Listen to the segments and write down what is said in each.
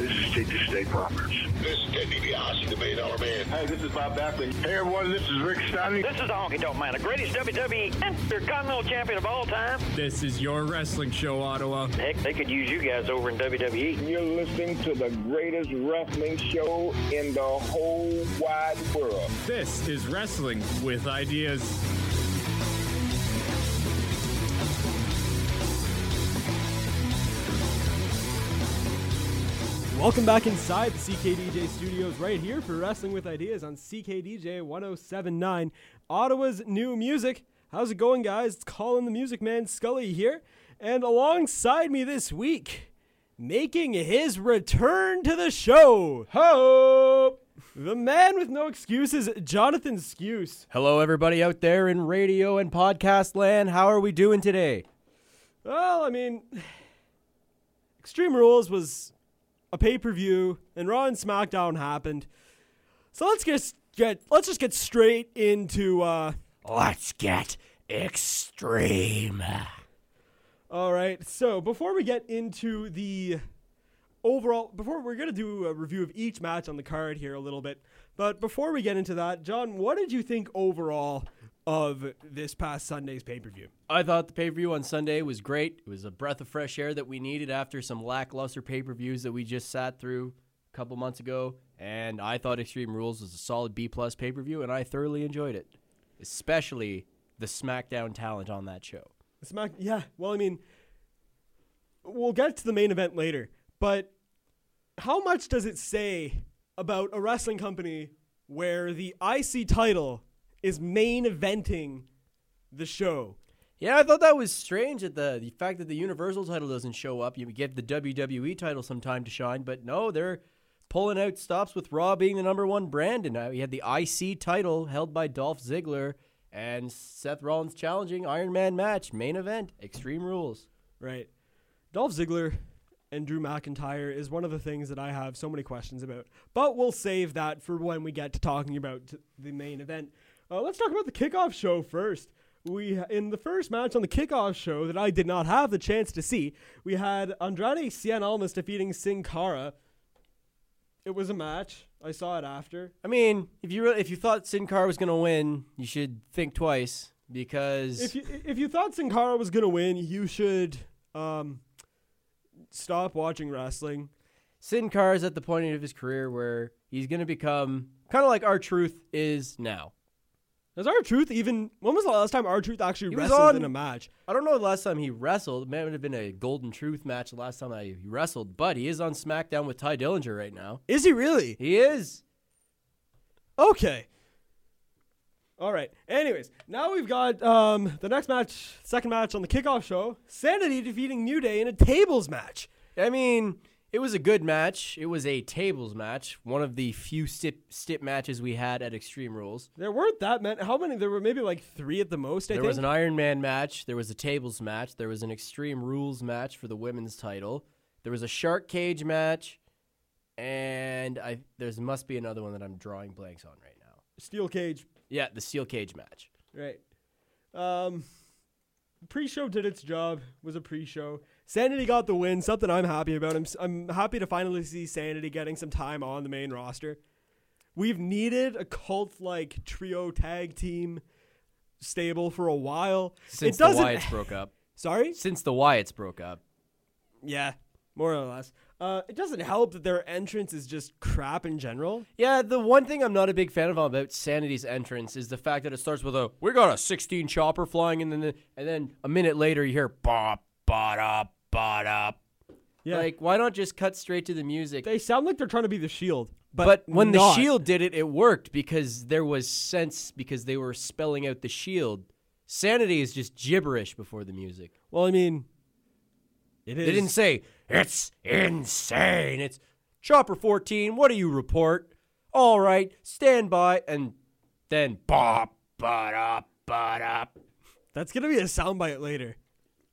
This is Jake the Snake Roberts. This is Ted DiBiase, the Million Dollar Man. Hey, this is Bob Backlund. Hey, everyone, this is Rick Steiner. This is the Honky Tonk Man, the greatest WWE Intercontinental Champion of all time. This is your wrestling show, Ottawa. Heck, they could use you guys over in WWE. You're listening to the greatest wrestling show in the whole wide world. This is Wrestling with Ideas. Welcome back inside the CKDJ studios right here for Wrestling with Ideas on CKDJ 1079, Ottawa's new music. How's it going, guys? It's Colin the Music Man Scully here. And alongside me this week, making his return to the show, Hope! The man with no excuses, Jonathan Skuse. Hello, everybody out there in radio and podcast land. How are we doing today? Well, I mean, Extreme Rules was a pay per view, and Raw and SmackDown happened. So let's just get let's just get straight into. uh Let's get extreme. All right. So before we get into the overall, before we're gonna do a review of each match on the card here a little bit, but before we get into that, John, what did you think overall of this past Sunday's pay per view? I thought the pay per view on Sunday was great. It was a breath of fresh air that we needed after some lackluster pay per views that we just sat through a couple months ago. And I thought Extreme Rules was a solid B plus pay per view, and I thoroughly enjoyed it, especially the SmackDown talent on that show. Smack, yeah. Well, I mean, we'll get to the main event later, but how much does it say about a wrestling company where the IC title is main eventing the show? Yeah, I thought that was strange that the the fact that the Universal title doesn't show up. You give the WWE title some time to shine, but no, they're pulling out stops with Raw being the number one brand, and now we had the IC title held by Dolph Ziggler and Seth Rollins challenging Iron Man match main event Extreme Rules. Right. Dolph Ziggler and Drew McIntyre is one of the things that I have so many questions about. But we'll save that for when we get to talking about the main event. Uh, let's talk about the kickoff show first. We in the first match on the kickoff show that I did not have the chance to see, we had Andrade Cien Almas defeating Sin Cara. It was a match. I saw it after. I mean, if you re- if you thought Sin Cara was gonna win, you should think twice because If you if you thought Sin Cara was gonna win, you should um, stop watching wrestling. Sin Cara is at the point of his career where he's gonna become kind of like R-Truth is now. Has R-Truth even? When was the last time R-Truth actually He was wrestled on- in a match? I don't know the last time he wrestled. It might have been a Golden Truth match the last time I he wrestled, but he is on SmackDown with Tye Dillinger right now. Is he really? He is. Okay. All right. Anyways, now we've got um, the next match, second match on the kickoff show. Sanity defeating New Day in a tables match. I mean, it was a good match. It was a tables match, one of the few stip, stip matches we had at Extreme Rules. There weren't that many. How many? There were maybe like three at the most. I There think. was an Iron Man match. There was a tables match. There was an Extreme Rules match for the women's title. There was a Shark Cage match, and I there's must be another one that I'm drawing blanks on right now. steel cage. Yeah, the Steel Cage match. Right. Um, pre-show did its job. Was a pre-show. Sanity got the win. Something I'm happy about. I'm I'm happy to finally see Sanity getting some time on the main roster. We've needed a cult-like trio tag team stable for a while. Since the. Wyatts broke up. Sorry. Since the Wyatts broke up. Yeah, more or less. Uh, it doesn't help that their entrance is just crap in general. Yeah, the one thing I'm not a big fan of about Sanity's entrance is the fact that it starts with a "We got a 16 chopper flying," and then and then a minute later you hear "bop, bop, bop, up." Yeah, Like, why not just cut straight to the music? they sound like they're trying to be the Shield, but, but when not. the Shield did it, it worked because there was sense because they were spelling out the Shield. Sanity is just gibberish before the music. Well, I mean, it is. They didn't say it's insane. It's Chopper 14. What do you report? All right, stand by, and then bop, bop, up, bop, up. That's gonna be a soundbite later.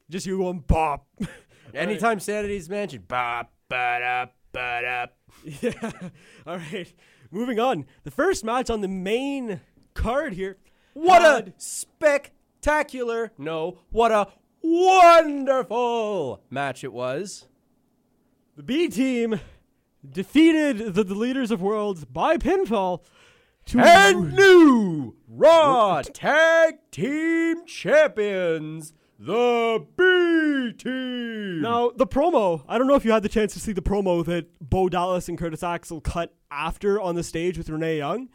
Just you going bop. Anytime Sanity's mentioned, bop, bop, up, bop, up. yeah. All right. Moving on. The first match on the main card here. What a spectacular, no, what a wonderful match it was. the B team defeated the, the Deleters of Worlds by pinfall to And new Raw Tag Team Champions, the B Team. Now, the promo, I don't know if you had the chance to see the promo that Bo Dallas and Curtis Axel cut after on the stage with Renee Young.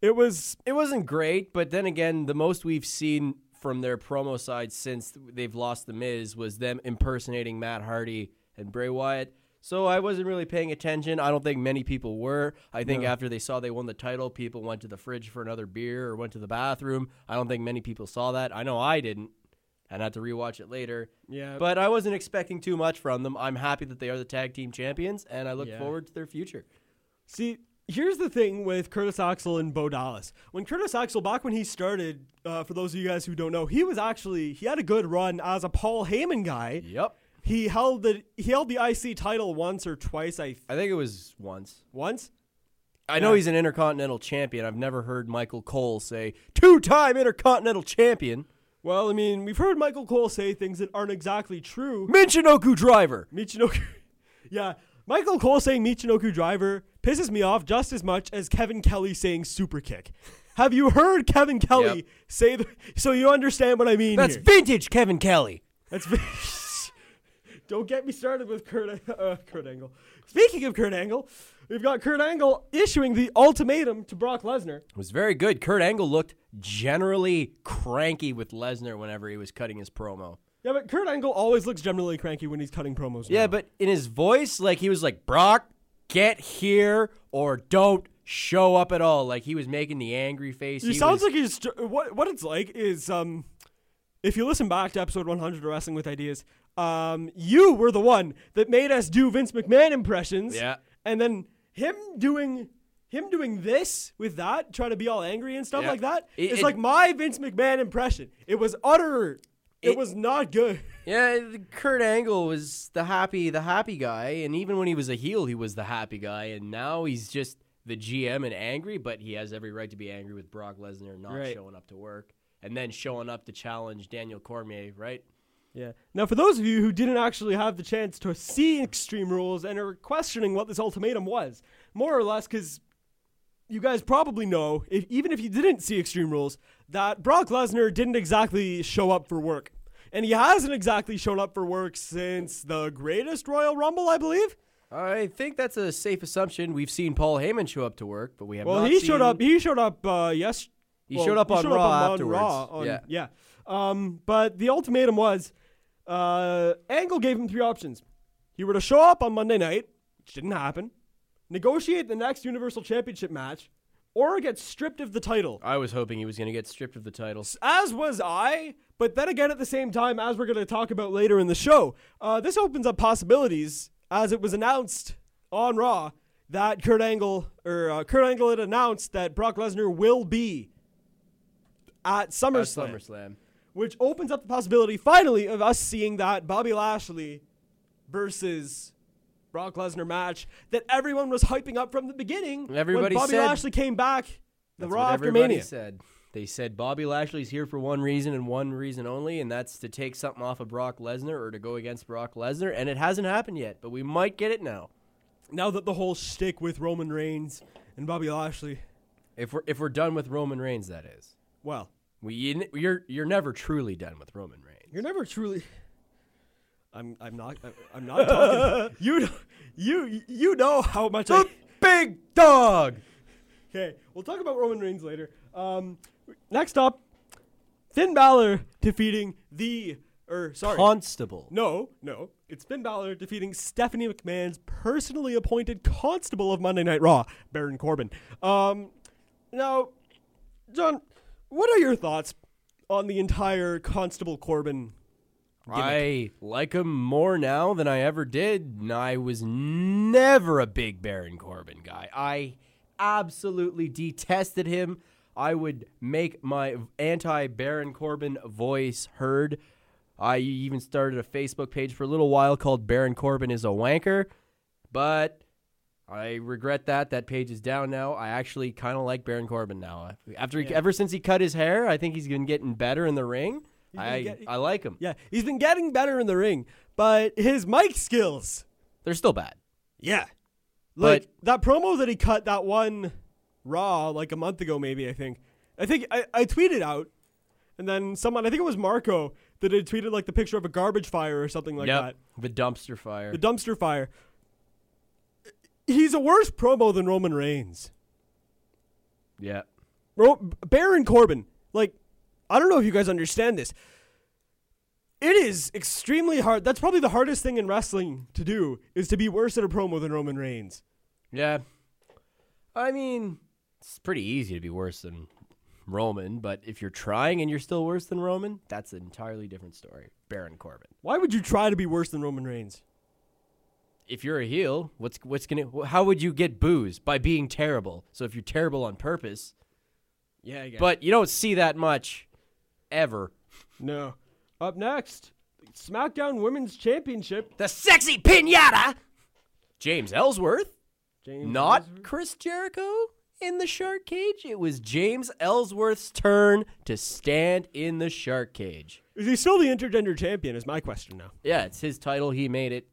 It was it wasn't great, but then again, the most we've seen from their promo side since they've lost the Miz was them impersonating Matt Hardy and Bray Wyatt. So I wasn't really paying attention. I don't think many people were. I think No. after they saw they won the title, people went to the fridge for another beer or went to the bathroom. I don't think many people saw that. I know I didn't and had to rewatch it later. Yeah. But I wasn't expecting too much from them. I'm happy that they are the tag team champions and I look Yeah. forward to their future. See, here's the thing with Curtis Axel and Bo Dallas. When Curtis Axel, back when he started, uh, for those of you guys who don't know, he was actually he had a good run as a Paul Heyman guy. Yep. He held the he held the IC title once or twice. I I think it was once. once. I know he's an intercontinental champion. I've never heard Michael Cole say two-time intercontinental champion. Well, I mean, we've heard Michael Cole say things that aren't exactly true. Michinoku driver. Michinoku. yeah, Michael Cole saying Michinoku driver pisses me off just as much as Kevin Kelly saying super kick. Have you heard Kevin Kelly Yep. say the, so you understand what I mean That's here. vintage Kevin Kelly. That's ve- Don't get me started with Kurt uh, Kurt Angle. Speaking of Kurt Angle, we've got Kurt Angle issuing the ultimatum to Brock Lesnar. It was very good. Kurt Angle looked generally cranky with Lesnar whenever he was cutting his promo. Yeah, but Kurt Angle always looks generally cranky when he's cutting promos. Yeah, now. but in his voice, like he was like, Brock, get here or don't show up at all. Like he was making the angry face. He, He sounds was- like he's what what it's like is um if you listen back to episode 100 of Wrestling with Ideas, um you were the one that made us do Vince McMahon impressions. Yeah. And then him doing him doing this with that, trying to be all angry and stuff Yeah. like that, It- it's it- like my Vince McMahon impression. It was utter it, It- was not good. Yeah, Kurt Angle was the happy, the happy guy, and even when he was a heel, he was the happy guy, and now he's just the GM and angry. But he has every right to be angry with Brock Lesnar not Right. showing up to work, and then showing up to challenge Daniel Cormier, right? Yeah. Now, for those of you who didn't actually have the chance to see Extreme Rules and are questioning what this ultimatum was, more or less, because you guys probably know, if, even if you didn't see Extreme Rules, that Brock Lesnar didn't exactly show up for work. And he hasn't exactly shown up for work since the greatest Royal Rumble, I believe. I think that's a safe assumption. We've seen Paul Heyman show up to work, but we have Well, he seen- showed up. He showed up. Uh, yes. He well, showed up on Raw afterwards. on- Yeah. yeah. Um, but the ultimatum was, uh, Angle gave him three options. He were to show up on Monday night, which didn't happen. Negotiate the next Universal Championship match, or get stripped of the title. I was hoping he was going to get stripped of the title. As was I. But then again, at the same time, as we're going to talk about later in the show, uh, this opens up possibilities. As it was announced on Raw that Kurt Angle or uh, Kurt Angle had announced that Brock Lesnar will be at At SummerSlam, SummerSlam. Which opens up the possibility finally of us seeing that Bobby Lashley versus Brock Lesnar match that everyone was hyping up from the beginning. Everybody when Bobby said- Lashley came back the That's Raw what after Mania. said. They said Bobby Lashley's here for one reason and one reason only, and that's to take something off of Brock Lesnar or to go against Brock Lesnar, and it hasn't happened yet, but we might get it now. Now that the whole shtick with Roman Reigns and Bobby Lashley, If we're if we're done with Roman Reigns, that is. well, We you, you're you're never truly done with Roman Reigns. You're never truly. I'm. I'm not. I'm not talking. you. know- You. You know how much. I, big dog. okay. We'll talk about Roman Reigns later. Um. Next up, Finn Balor defeating the. Or sorry. Constable. no. No. It's Finn Balor defeating Stephanie McMahon's personally appointed constable of Monday Night Raw, Baron Corbin. Um. Now, John, what are your thoughts on the entire Constable Corbin I like him more now than I ever did. I was never a big Baron Corbin guy. I absolutely detested him. I would make my anti Baron Corbin voice heard. I even started a Facebook page for a little while called Baron Corbin is a wanker, but I regret that. That page is down now. I actually kind of like Baron Corbin now. After he, Yeah. ever since he cut his hair, I think he's been getting better in the ring. I get- I like him. Yeah, he's been getting better in the ring, but his mic skills, They're still bad. yeah, Like But- that promo that he cut that one Raw like a month ago, maybe I think. I think I, I tweeted out, and then someone I think it was Marco that had tweeted like the picture of a garbage fire or something like yep. that. The dumpster fire. The dumpster fire. He's a worse promo than Roman Reigns. yeah. Ro- Baron Corbin, like, I don't know if you guys understand this. It is extremely hard. That's probably the hardest thing in wrestling to do is to be worse at a promo than Roman Reigns. Yeah. I mean, it's pretty easy to be worse than Roman, but if you're trying and you're still worse than Roman, that's an entirely different story. Baron Corbin. Why would you try to be worse than Roman Reigns? If you're a heel, what's what's gonna? How would you get booze by being terrible? So if you're terrible on purpose, Yeah, but you don't see that much, ever. no. Up next, SmackDown Women's Championship. The sexy pinata. James Ellsworth, James not Ellsworth. Chris Jericho in the shark cage. It was James Ellsworth's turn to stand in the shark cage. Is he still the intergender champion? Is my question now. Yeah, it's his title. He made it.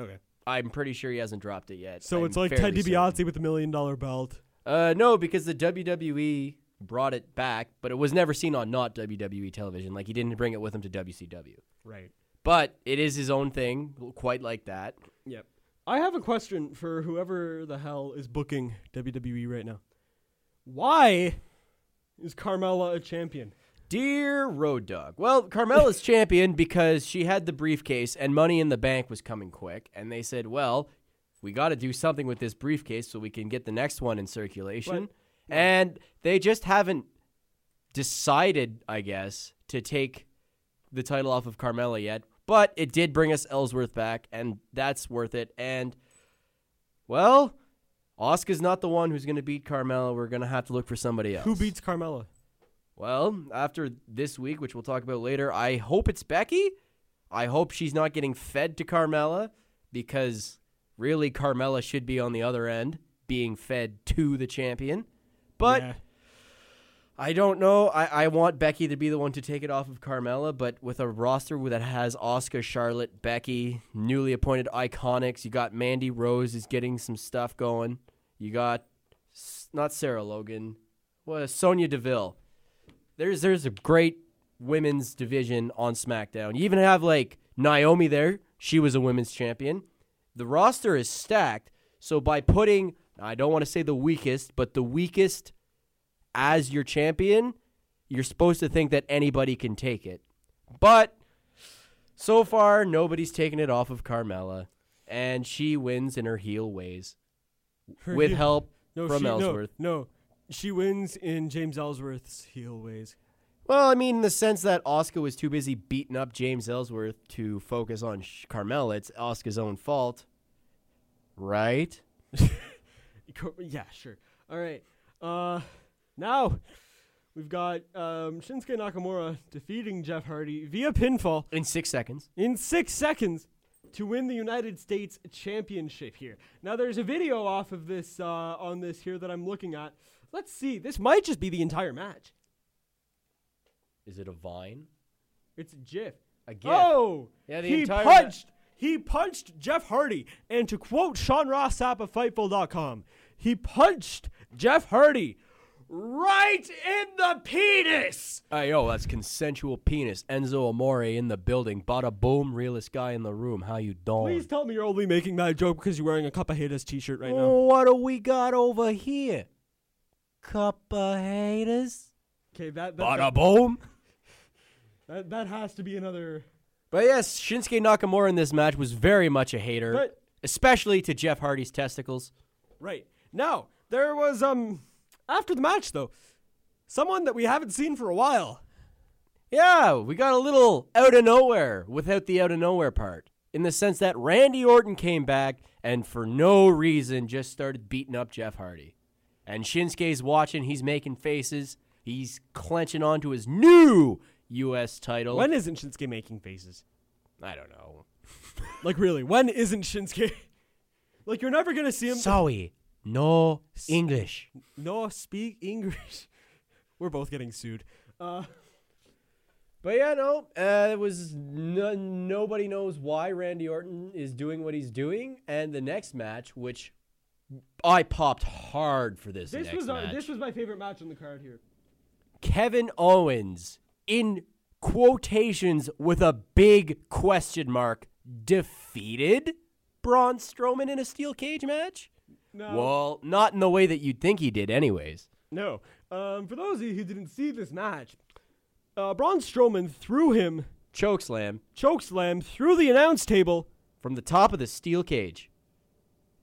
Okay. I'm pretty sure he hasn't dropped it yet. So I'm it's like fairly Ted certain. With the million dollar belt. Uh, no, because the WWE brought it back, but it was never seen on not WWE television. Like he didn't bring it with him to WCW. Right. But it is his own thing, quite like that. Yep. I have a question for whoever the hell is booking WWE right now. Why is Carmella a champion? Dear Road Dog. Well, Carmella's champion because she had the briefcase and Money in the Bank was coming quick, and they said, "Well, we got to do something with this briefcase so we can get the next one in circulation." And they just haven't decided, I guess, to take the title off of Carmella yet. But it did bring us Ellsworth back, and that's worth it. And well, Asuka's not the one who's going to beat Carmella. We're going to have to look for somebody else. Who beats Carmella? Well, after this week, which we'll talk about later, I hope it's Becky. I hope she's not getting fed to Carmella because really Carmella should be on the other end being fed to the champion. But Yeah. I don't know. I, I want Becky to be the one to take it off of Carmella, but with a roster that has Asuka, Charlotte, Becky, newly appointed Iconics, you got Mandy Rose is getting some stuff going. You got not Sarah Logan, well Sonya Deville. There's there's a great women's division on SmackDown. You even have like Naomi there. She was a women's champion. The roster is stacked. So by putting I don't want to say the weakest, but the weakest as your champion, you're supposed to think that anybody can take it. But so far, nobody's taken it off of Carmella, and she wins in her heel ways Her with heel- help no, from she, no, Ellsworth. No, she wins in James Ellsworth's heel ways. Well, I mean, in the sense that Asuka was too busy beating up James Ellsworth to focus on Sh- Carmella, it's Asuka's own fault, right? Yeah, sure. All right. Uh, now we've got um, Shinsuke Nakamura defeating Jeff Hardy via pinfall In six seconds. in six seconds to win the United States Championship here. Now there's a video off of this uh, on this here that I'm looking at. Let's see. This might just be the entire match. Is it a vine? It's a GIF. A GIF. Oh, Yeah, the he entire ma- punched. he punched Jeff Hardy, and to quote Sean Ross Sapp of Fightful.com, he punched Jeff Hardy right in the penis. Hey, yo, that's consensual penis. Enzo Amore in the building. Bada boom, realest guy in the room. How you doing? Please tell me you're only making that joke because you're wearing a Cup of Haters t-shirt right now. What do we got over here? Cup of haters. Okay, that that, Bada boom. that that has to be another. But yes, Shinsuke Nakamura in this match was very much a hater, But- especially to Jeff Hardy's testicles. Right now, there was um after the match though, someone that we haven't seen for a while. Yeah, we got a little out of nowhere without the out of nowhere part. In the sense that Randy Orton came back and for no reason just started beating up Jeff Hardy. And Shinsuke's watching, he's making faces, he's clenching onto his new US title. When isn't Shinsuke making faces? I don't know. Like really, when isn't Shinsuke? like you're never gonna see him. Sorry, no English. no speak English. We're both getting sued. Uh, But yeah, no, uh, it was no, nobody knows why Randy Orton is doing what he's doing, and the next match, which I popped hard for this. This next was match. this was my favorite match on the card here. Kevin Owens in quotations with a big question mark defeated Braun Strowman in a steel cage match. No, Well, not in the way that you'd think he did, anyways. no. Um, for those of you who didn't see this match, uh, Braun Strowman threw him Chokeslam chokeslam through the announce table. from the top of the steel cage.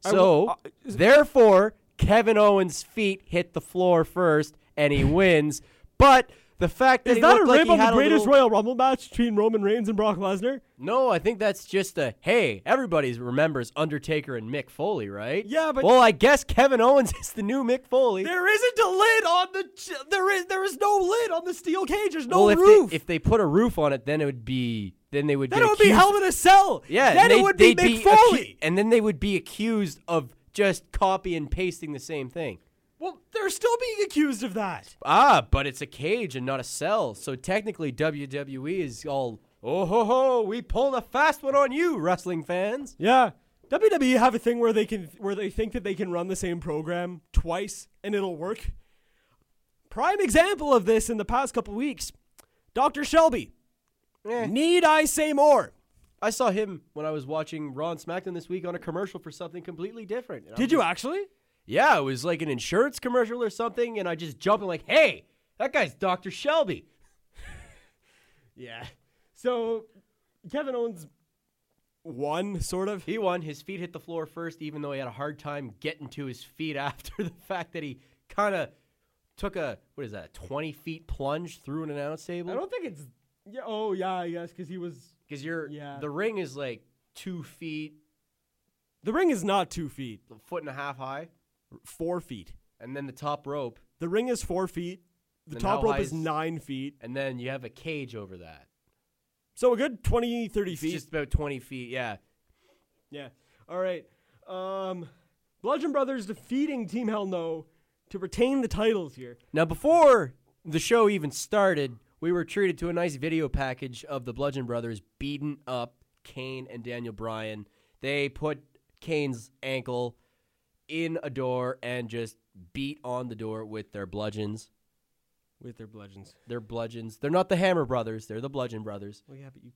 So, will- uh, therefore, Kevin Owens' feet hit the floor first, and he wins. But the fact that Is that a looked like on the greatest little- Royal Rumble match between Roman Reigns and Brock Lesnar? No, I think that's just a hey. Everybody remembers Undertaker and Mick Foley, right? Yeah, but- well, I guess Kevin Owens is the new Mick Foley. There isn't a lid on the. Ch- there is there is no lid on the steel cage. There's no well, if roof. they if they put a roof on it, then it would be then they would then it would be Hell in a Cell. Yeah, then and it they'd- be they'd Mick acu- Foley. and then they would be accused of just copy and pasting the same thing. Well, they're still being accused of that. Ah, but it's a cage and not a cell. So technically, WWE is all, oh ho ho, we pulled a fast one on you, wrestling fans. Yeah. WWE have a thing where they can where they think that they can run the same program twice and it'll work. Prime example of this in the past couple weeks, Dr. Shelby. Eh. Need I say more? I saw him when I was watching Raw and SmackDown this week on a commercial for something completely different. Did you actually? Yeah, it was like an insurance commercial or something, and I just jumped and like, hey, that guy's Dr. Shelby. Yeah. So Kevin Owens won, sort of. He won. His feet hit the floor first, even though he had a hard time getting to his feet after the fact that he kind of took a what is that, a twenty feet plunge through an announce table. I don't think it's. Yeah. Oh yeah. I guess because he was. Because you're Yeah. the ring is like two feet, The ring is not two feet, a foot and a half high, four feet. and then the top rope, The ring is four feet. The Then top how rope high is is- nine feet. and then you have a cage over that. So a good 20, 30 It's feet. just about twenty feet. Yeah. Yeah. All right. Um, Bludgeon Brothers defeating Team Hell No to retain the titles here. Now, before the show even started, we were treated to a nice video package of the Bludgeon Brothers beating up Kane and Daniel Bryan. They put Kane's ankle in a door and just beat on the door with their bludgeons. With their bludgeons. They're bludgeons. They're not the Hammer Brothers. They're the Bludgeon Brothers. Well, yeah, but you.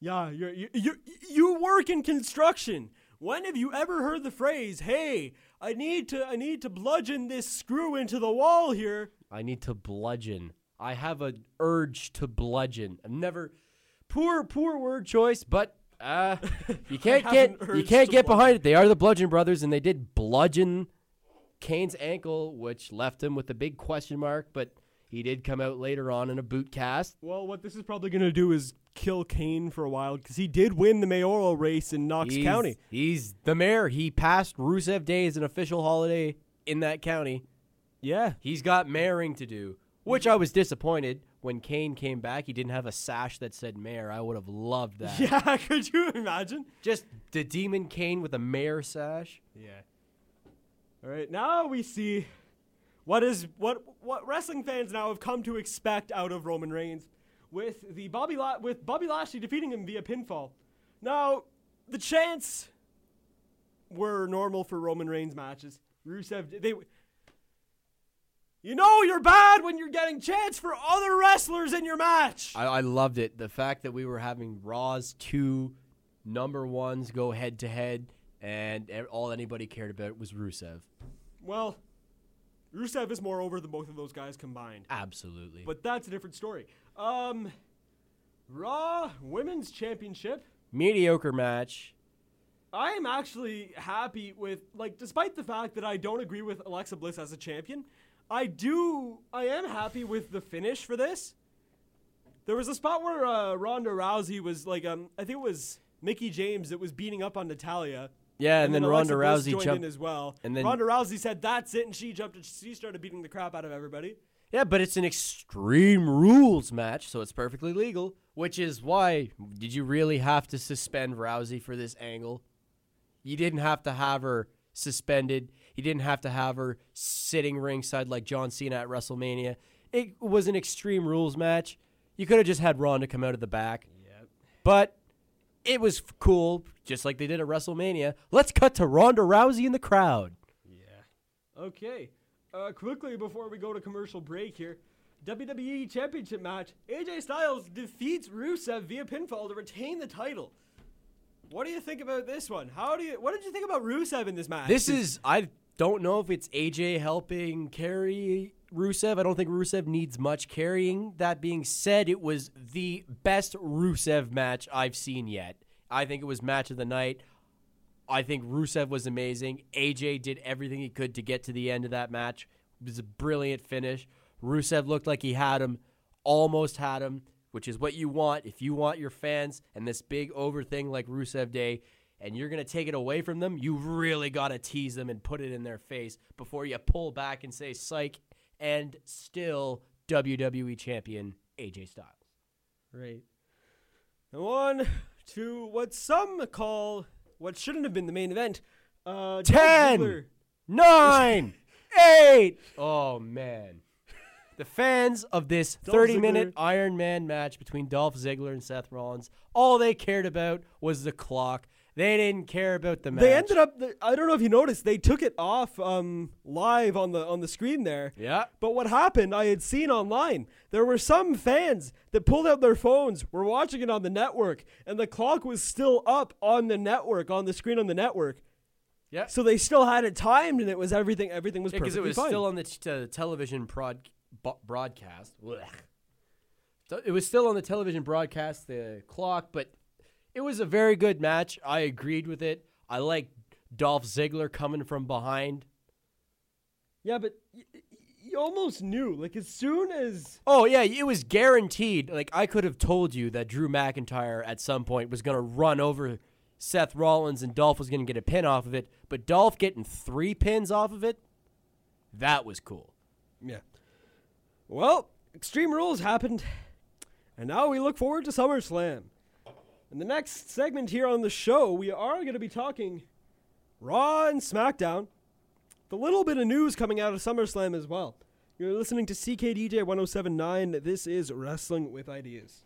Yeah, you're, you you you work in construction. When have you ever heard the phrase, "Hey, I need to I need to bludgeon this screw into the wall here"? I need to bludgeon. I have an urge to bludgeon. I've never poor poor word choice, but uh you can't get you can't get behind it. They are the Bludgeon Brothers and they did bludgeon Kane's ankle, which left him with a big question mark, but he did come out later on in a boot cast. Well, what this is probably going to do is kill Kane for a while because he did win the mayoral race in Knox He's, County. He's the mayor. He passed Rusev Day as an official holiday in that county. Yeah. He's got mayoring to do, which I was disappointed when Kane came back. He didn't have a sash that said mayor. I would have loved that. Yeah, could you imagine? Just the demon Kane with a mayor sash. Yeah. All right, now we see what is what what wrestling fans now have come to expect out of Roman Reigns with the Bobby La- with Bobby Lashley defeating him via pinfall. Now, the chants were normal for Roman Reigns matches. Rusev Day You know you're bad when you're getting chance for other wrestlers in your match. I, I loved it. The fact that we were having Raw's two number ones go head to head, and all anybody cared about was Rusev. Well, Rusev is more over than both of those guys combined. Absolutely. But that's a different story. Um, Raw Women's Championship. mediocre match. I am actually happy with, like, despite the fact that I don't agree with Alexa Bliss as a champion, I do, I am happy with the finish for this. There was a spot where uh, Ronda Rousey was like, um, I think it was Mickie James that was beating up on Natalya. Yeah, and, then, Alexa Ronda Rousey joined jumped. in as well. and then- Ronda Rousey said, "That's it," and she jumped. and She started beating the crap out of everybody. Yeah, but it's an extreme rules match, so it's perfectly legal. Which is why did you really have to suspend Rousey for this angle? You didn't have to have her suspended. You didn't have to have her sitting ringside like John Cena at WrestleMania. it was an extreme rules match. You could have just had Ronda come out of the back. Yep. But it was cool, just like they did at WrestleMania. Let's cut to Ronda Rousey in the crowd. Yeah. Okay. Uh, quickly before we go to commercial break here, WWE Championship match. AJ Styles defeats Rusev via pinfall to retain the title. What do you think about this one? How do you? What did you think about Rusev in this match? This is I don't know if it's AJ helping carry Rusev. I don't think Rusev needs much carrying. That being said, it was the best Rusev match I've seen yet. I think it was match of the night. I think Rusev was amazing. AJ did everything he could to get to the end of that match. It was a brilliant finish. Rusev looked like he had him, almost had him, which is what you want. If you want your fans and this big over thing like Rusev Day, and you're going to take it away from them, you really got to tease them and put it in their face before you pull back and say, psych, and still WWE Champion AJ Styles. Right. And one, two, what some call what shouldn't have been the main event. Uh, Ten! Nine, eight. Oh, man. The fans of this 30 minute Iron Man match between Dolph Ziggler and Seth Rollins, all they cared about was the clock. They didn't care about the match. They ended up. I don't know if you noticed. They took it off um, live on the on the screen there. Yeah. But what happened? I had seen online. There were some fans that pulled out their phones, were watching it on the network, and the clock was still up on the network, on the screen on the network. Yeah. So they still had it timed, and it was everything. Everything was because perfectly it was fine. still on the t- uh, television broad- bo- broadcast. Blech. So It was still on the television broadcast, the clock, but it was a very good match. I agreed with it. I like Dolph Ziggler coming from behind. yeah, but y- y- you almost knew. Like as soon as Oh yeah, it was guaranteed. Like I could have told you that Drew McIntyre at some point was going to run over Seth Rollins and Dolph was going to get a pin off of it, but Dolph getting 3 pins off of it, that was cool. Yeah. Well, Extreme Rules happened, and now we look forward to SummerSlam. In the next segment here on the show, we are going to be talking Raw and SmackDown. The little bit of news coming out of SummerSlam as well. You're listening to CKDJ 1079. This is Wrestling with Ideas.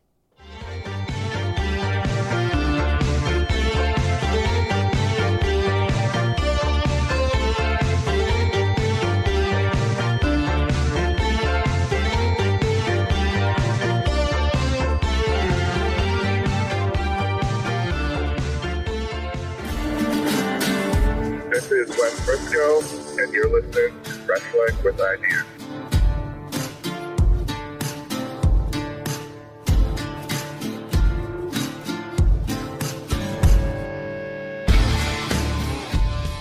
This is Wes Briscoe, and you're listening to Wrestling with Ideas.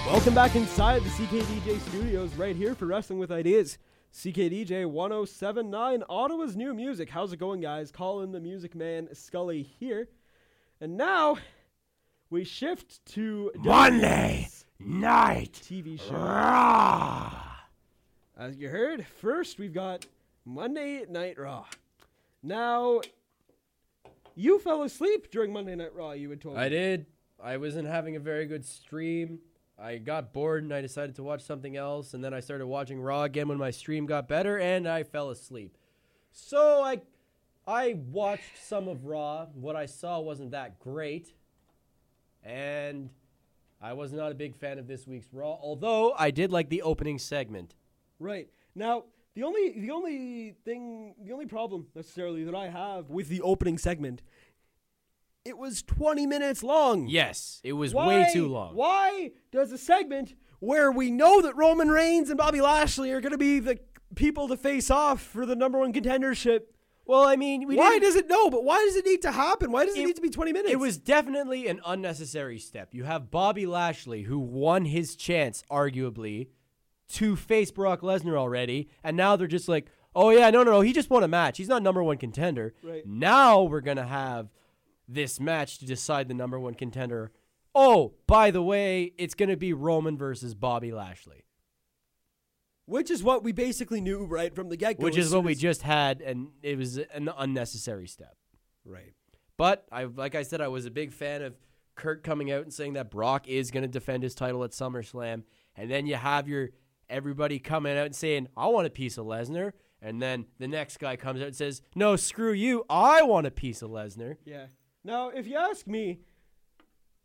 Welcome back inside the CKDJ studios right here for Wrestling with Ideas. CKDJ 1079, Ottawa's new music. How's it going, guys? Colin the Music Man Scully here. And now we shift to Monday WWE's night TV show. Raw. As you heard, first we've got Monday Night Raw. Now, you fell asleep during Monday Night Raw, you had told me. I me. did. I wasn't having a very good stream. I got bored and I decided to watch something else, and then I started watching Raw again when my stream got better, and I fell asleep. So I, I watched some of Raw. What I saw wasn't that great, and I was not a big fan of this week's Raw. Although I did like the opening segment. Right. Now, the only the only thing the only problem necessarily that I have with the opening segment it was 20 minutes long. Yes, it was Why, way too long. Why does a segment where we know that Roman Reigns and Bobby Lashley are going to be the people to face off for the number one contendership? Well, I mean, we why does it no? But why does it need to happen? Why does it, It- need to be 20 minutes? It was definitely an unnecessary step. You have Bobby Lashley, who won his chance, arguably, to face Brock Lesnar already, and now they're just like, oh yeah, no, no, no, he just won a match. He's not number one contender. Right. Now we're gonna have this match to decide the number one contender. Oh, by the way, it's gonna be Roman versus Bobby Lashley, which is what we basically knew right from the get go. which is what we just had, and it was an unnecessary step. right. But I, like I said, I was a big fan of Kurt coming out and saying that Brock is going to defend his title at SummerSlam, and then you have your everybody coming out and saying, "I want a piece of Lesnar," And then the next guy comes out and says, "No, screw you. I want a piece of Lesnar." Yeah. Now, if you ask me,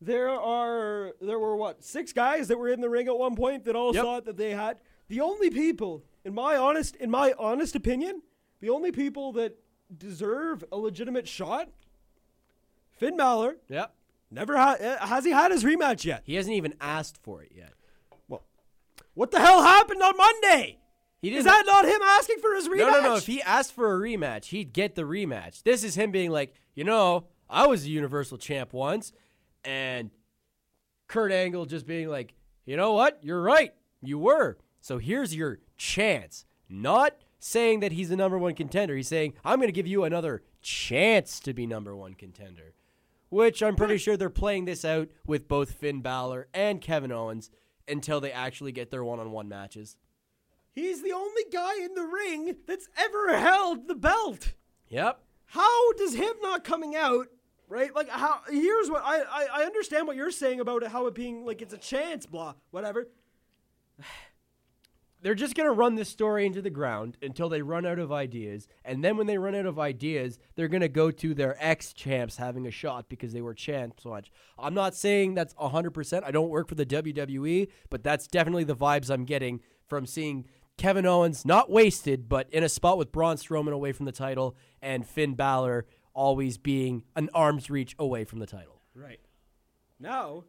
there are there were what six guys that were in the ring at one point that all Yep. thought that they had the only people, in my honest in my honest opinion, the only people that deserve a legitimate shot. Finn Balor Yep. never ha- uh, has he had his rematch yet. He hasn't even asked for it yet. Well, what the hell happened on Monday? He. Is that not him asking for his rematch? no, no, no. If he asked for a rematch, he'd get the rematch. This is him being like, you know, I was a Universal Champ once, and Kurt Angle just being like, you know what? You're right. You were. So here's your chance. Not saying that he's the number one contender. He's saying, I'm going to give you another chance to be number one contender. Which I'm pretty sure they're playing this out with both Finn Balor and Kevin Owens until they actually get their one on one matches. He's the only guy in the ring that's ever held the belt. Yep. How does him not coming out, right? Like how here's what I, I I understand what you're saying about it, how it being like it's a chance, blah, whatever. They're just going to run this story into the ground until they run out of ideas. And then when they run out of ideas, they're going to go to their ex champs having a shot because they were champs so. I'm not saying that's 100%. I don't work for the WWE, but that's definitely the vibes I'm getting from seeing Kevin Owens not wasted, but in a spot with Braun Strowman away from the title and Finn Balor always being an arm's reach away from the title. Right. Now,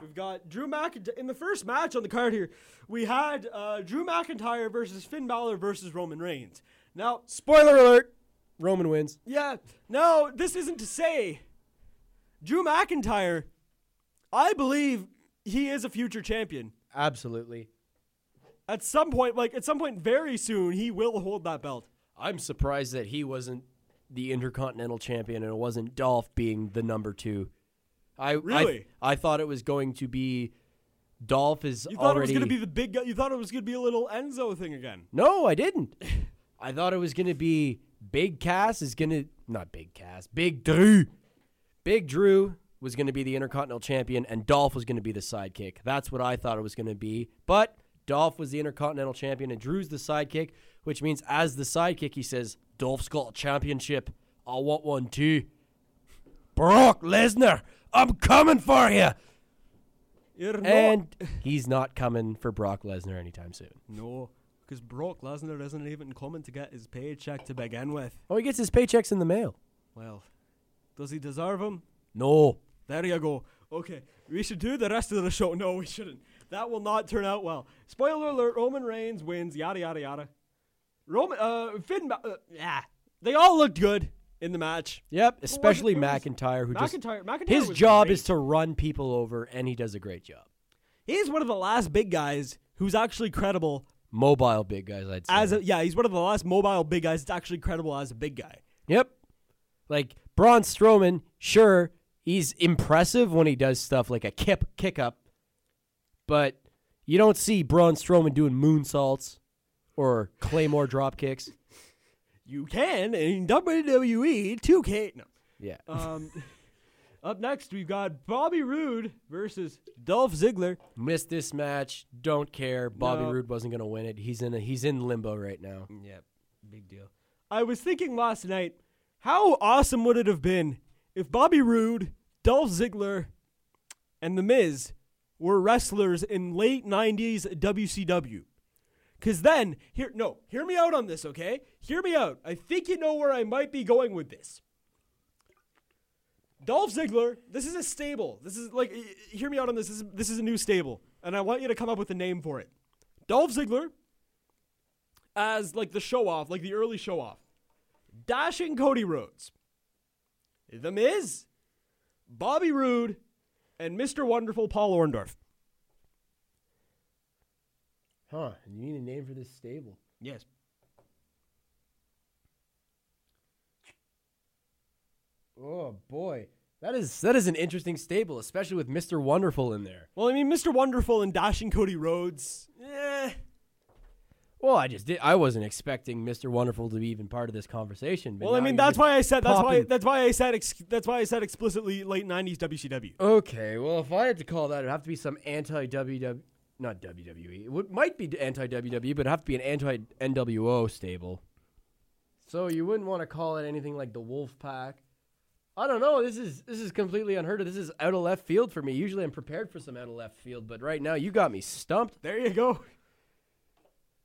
we've got Drew McIntyre in the first match on the card here. We had uh, Drew McIntyre versus Finn Balor versus Roman Reigns. Now, Spoiler alert Roman wins. Yeah. No, this isn't to say Drew McIntyre, I believe he is a future champion. Absolutely. At some point, like at some point very soon, he will hold that belt. I'm surprised that he wasn't the Intercontinental Champion and it wasn't Dolph being the number two. I Really? I, I thought it was going to be Dolph is You thought it was going to be the big guy. You thought it was going to be a little Enzo thing again. no, I didn't. I thought it was going to be Big Cass is going to not Big Cass, Big Drew. Big Drew was going to be the Intercontinental Champion and Dolph was going to be the sidekick. That's what I thought it was going to be. But Dolph was the Intercontinental Champion and Drew's the sidekick, which means as the sidekick, he says, Dolph's got a championship. I want one too. Brock Lesnar, I'm coming for you. You're not- And he's not coming for Brock Lesnar anytime soon. no, because Brock Lesnar isn't even coming to get his paycheck to begin with. Oh, he gets his paychecks in the mail. Well, does he deserve them? No. There you go. Okay, we should do the rest of the show. No, we shouldn't. That will not turn out well. Spoiler alert: Roman Reigns wins. Yada yada yada. Roman, uh, Finn, uh, yeah, they all looked good in the match. Yep, especially McIntyre, who just McIntyre, McIntyre his was job great. is to run people over, and he does a great job. He's one of the last big guys who's actually credible Mobile big guys, I'd say. as a yeah. He's one of the last mobile big guys that's actually credible as a big guy. yep, like Braun Strowman. Sure, he's impressive when he does stuff like a kip kick up, but you don't see Braun Strowman doing moonsaults or claymore drop kicks. You can in WWE 2K. No. Yeah, Um, up next we've got Bobby Roode versus Dolph Ziggler. missed this match. Don't care. Bobby No. Roode wasn't gonna win it. He's in a, he's in limbo right now. Yep, big deal. I was thinking last night, how awesome would it have been if Bobby Roode, Dolph Ziggler, and The Miz were wrestlers in late '90s WCW? Because then, here, no, hear me out on this, okay? Hear me out. I think you know where I might be going with this. Dolph Ziggler, this is a stable. This is like, hear me out on this. This is, this is a new stable, and I want you to come up with a name for it. Dolph Ziggler as like the show off, like the early show off. Dashing Cody Rhodes. The Miz, Bobby Roode, and Mr. Wonderful Paul Orndorff. Huh? You need a name for this stable? Yes. Oh boy, that is that is an interesting stable, especially with Mister Wonderful in there. Well, I mean, Mr. Wonderful and Dashing Cody Rhodes. Eh. Well, I just did. I wasn't expecting Mister Wonderful to be even part of this conversation. Well, I mean, that's why I said that's why that's why I said ex- that's why I said explicitly late '90s WCW. Okay, well, if I had to call that, it'd have to be some anti WWE, not WWE. It would, might be anti WWE, but it'd have to be an anti NWO stable. So you wouldn't want to call it anything like the Wolf Pack. I don't know. This is this is completely unheard of. This is out of left field for me. Usually I'm prepared for some out of left field, but right now you got me stumped. There you go.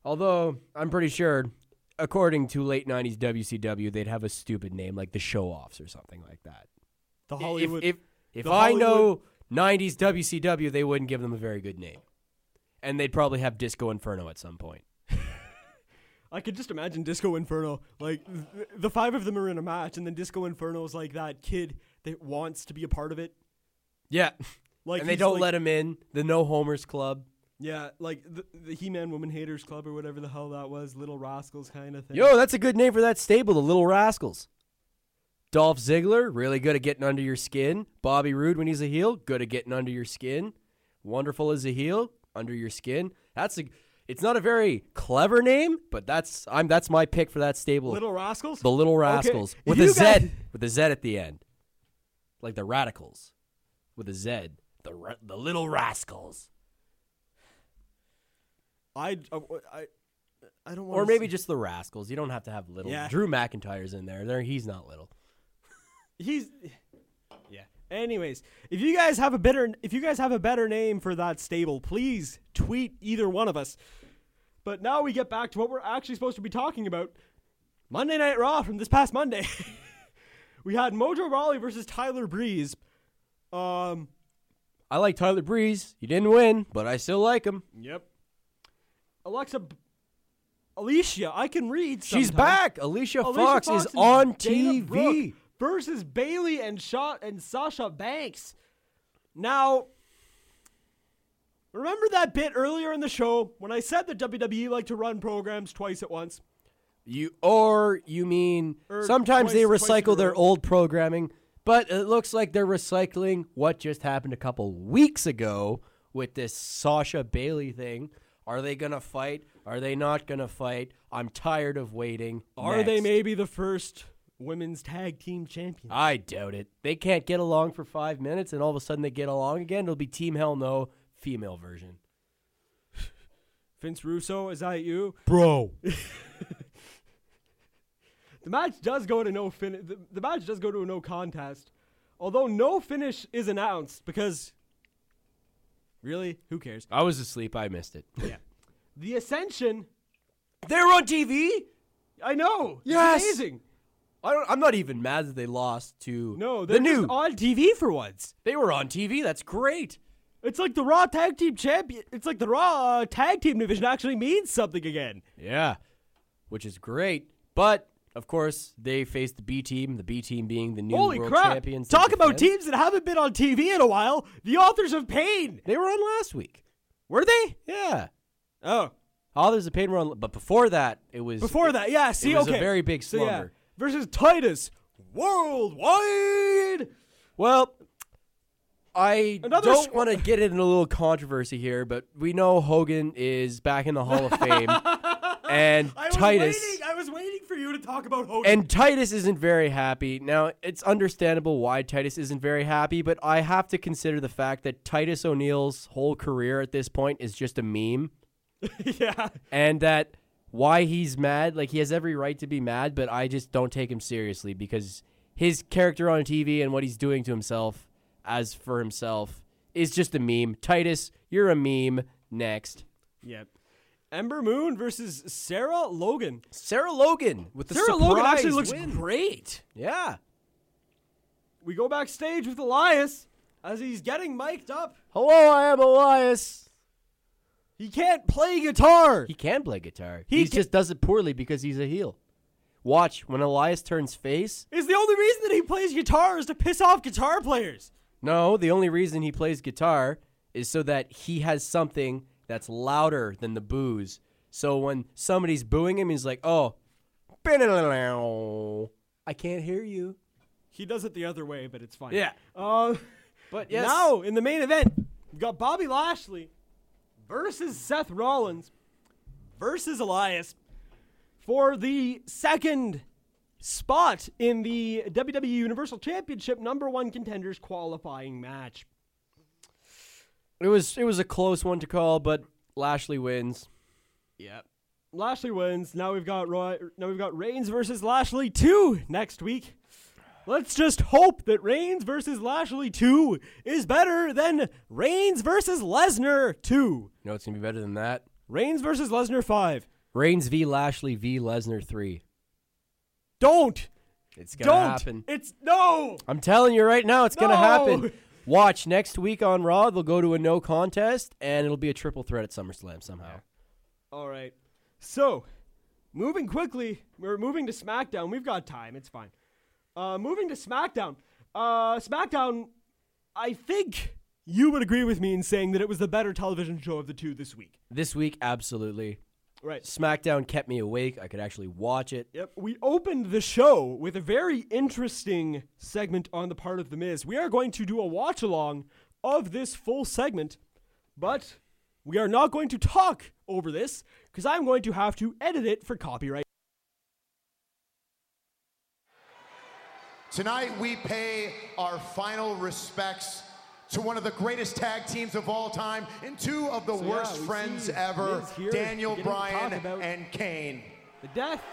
Although I'm pretty sure, according to late '90s WCW, they'd have a stupid name like the Show Offs or something like that. The If- Hollywood. If if, the I know '90s WCW, they wouldn't give them a very good name, and they'd probably have Disco Inferno at some point. I could just imagine Disco Inferno. Like th- the five of them are in a match, and then Disco Inferno is like that kid that wants to be a part of it. Yeah, Like and they don't like- let him in. The No Homers Club. Yeah, like the, the He-Man Woman Haters Club or whatever the hell that was, Little Rascals kind of thing. Yo, that's a good name for that stable, the Little Rascals. Dolph Ziggler, really good at getting under your skin. Bobby Roode, when he's a heel, good at getting under your skin. Wonderful as a heel, under your skin. That's a. It's not a very clever name, but that's I'm that's my pick for that stable. Little Rascals. the Little Rascals if with you a Z, guys- with a Z at the end, like the Radicals, with a Z. The ra- the Little Rascals, I, uh, I, I don't want. or maybe just the Rascals. You don't have to have little. Yeah. Drew McIntyre's in there. There, he's not little. he's. Anyways, if you guys have a better, if you guys have a better name for that stable, please tweet either one of us. But now we get back to what we're actually supposed to be talking about. Monday Night Raw from this past Monday. we had Mojo Rawley versus Tyler Breeze. Um. I like Tyler Breeze. He didn't win, but I still like him. Yep. Alexa, Alicia, I can read. She's back. Alicia, Alicia Fox, is on Dana Brooke TV. Versus Bayley and Shaw and Sasha Banks. Now, remember that bit earlier in the show when I said that WWE like to run programs twice at once? You or you mean Or sometimes they twice- a recycle their old programming, but it looks like they're recycling what just happened a couple weeks ago with this Sasha Bayley thing. Are they gonna fight? Are they not gonna fight? I'm tired of waiting. Are they maybe the first women's tag team champions? I doubt it. They can't get along for five minutes, and all of a sudden they get along again. It'll be Team Hell No female version, Vince Russo, is that you? bro. The match does go to no finish. The, the match does go to a no contest, although no finish is announced because. Really, who cares? I was asleep. I missed it. Yeah, the Ascension. They're on TV. I know. Yes! it's amazing. I don't, I'm not even mad that they lost to No, the new. on TV for once. They were on TV. That's great. It's like the Raw Tag Team Champion. It's like the Raw uh, Tag Team division actually means something again. Yeah, which is great. But of course, they faced the B team. The B team being the new Holy world crap! champions. Talk about defend. teams that haven't been on TV in a while. The Authors of Pain. They were on last week. Were they? Yeah, Oh, Authors of Pain were on. But before that, it was before that, yeah. See, it was a very big So, yeah, slumber. Versus Titus Worldwide. Well, I Another don't sw- want to get in a little controversy here, but we know Hogan is back in the Hall of Fame, and I was Titus. waiting. I was waiting for you to talk about Hogan. And Titus isn't very happy. Now, it's understandable why Titus isn't very happy, but I have to consider the fact that Titus O'Neil's whole career at this point is just a meme. yeah. And that why he's mad, like he has every right to be mad, but I just don't take him seriously because his character on TV and what he's doing to himself as for himself is just a meme. Titus, you're a meme. Next. Yep. Ember Moon versus Sarah Logan. Sarah Logan with the Sarah Logan actually looks win. great. Yeah. We go backstage with Elias as he's getting mic'd up. Hello, I am Elias. He can't play guitar. He can play guitar. He He, ca- just does it poorly because he's a heel. Watch when Elias turns face. is the only reason that he plays guitar is to piss off guitar players. No, the only reason he plays guitar is so that he has something that's louder than the boos. So when somebody's booing him, he's like, "Oh, I can't hear you." He does it the other way, but it's fine. Yeah. Uh, But yes, Now, in the main event, we've got Bobby Lashley versus Seth Rollins versus Elias for the second spot in the WWE Universal Championship number one contenders qualifying match. it was it was a close one to call, but Lashley wins. Yep. Lashley wins. Now we've got Roy. Now we've got Reigns versus Lashley two next week. Let's just hope that Reigns versus Lashley two is better than Reigns versus Lesnar two. You know what's gonna be better than that? Reigns versus Lesnar five. Reigns v Lashley v Lesnar three. Don't. It's gonna happen. It's no. I'm telling you right now, it's gonna happen. Watch next week on Raw. They'll go to a no contest, and it'll be a triple threat at SummerSlam somehow. All right. So, moving quickly, we're moving to SmackDown. We've got time. It's fine. Uh, moving to SmackDown. Uh, SmackDown, I think you would agree with me in saying that it was the better television show of the two this week. This week, absolutely. Right. SmackDown kept me awake. I could actually watch it. Yep. We opened the show with a very interesting segment on the part of The Miz. We are going to do a watch along of this full segment, but we are not going to talk over this because I'm going to have to edit it for copyright. Tonight, we pay our final respects to one of the greatest tag teams of all time and two of the So, worst we friends ever, Daniel beginning to talk Bryan and Kane. The death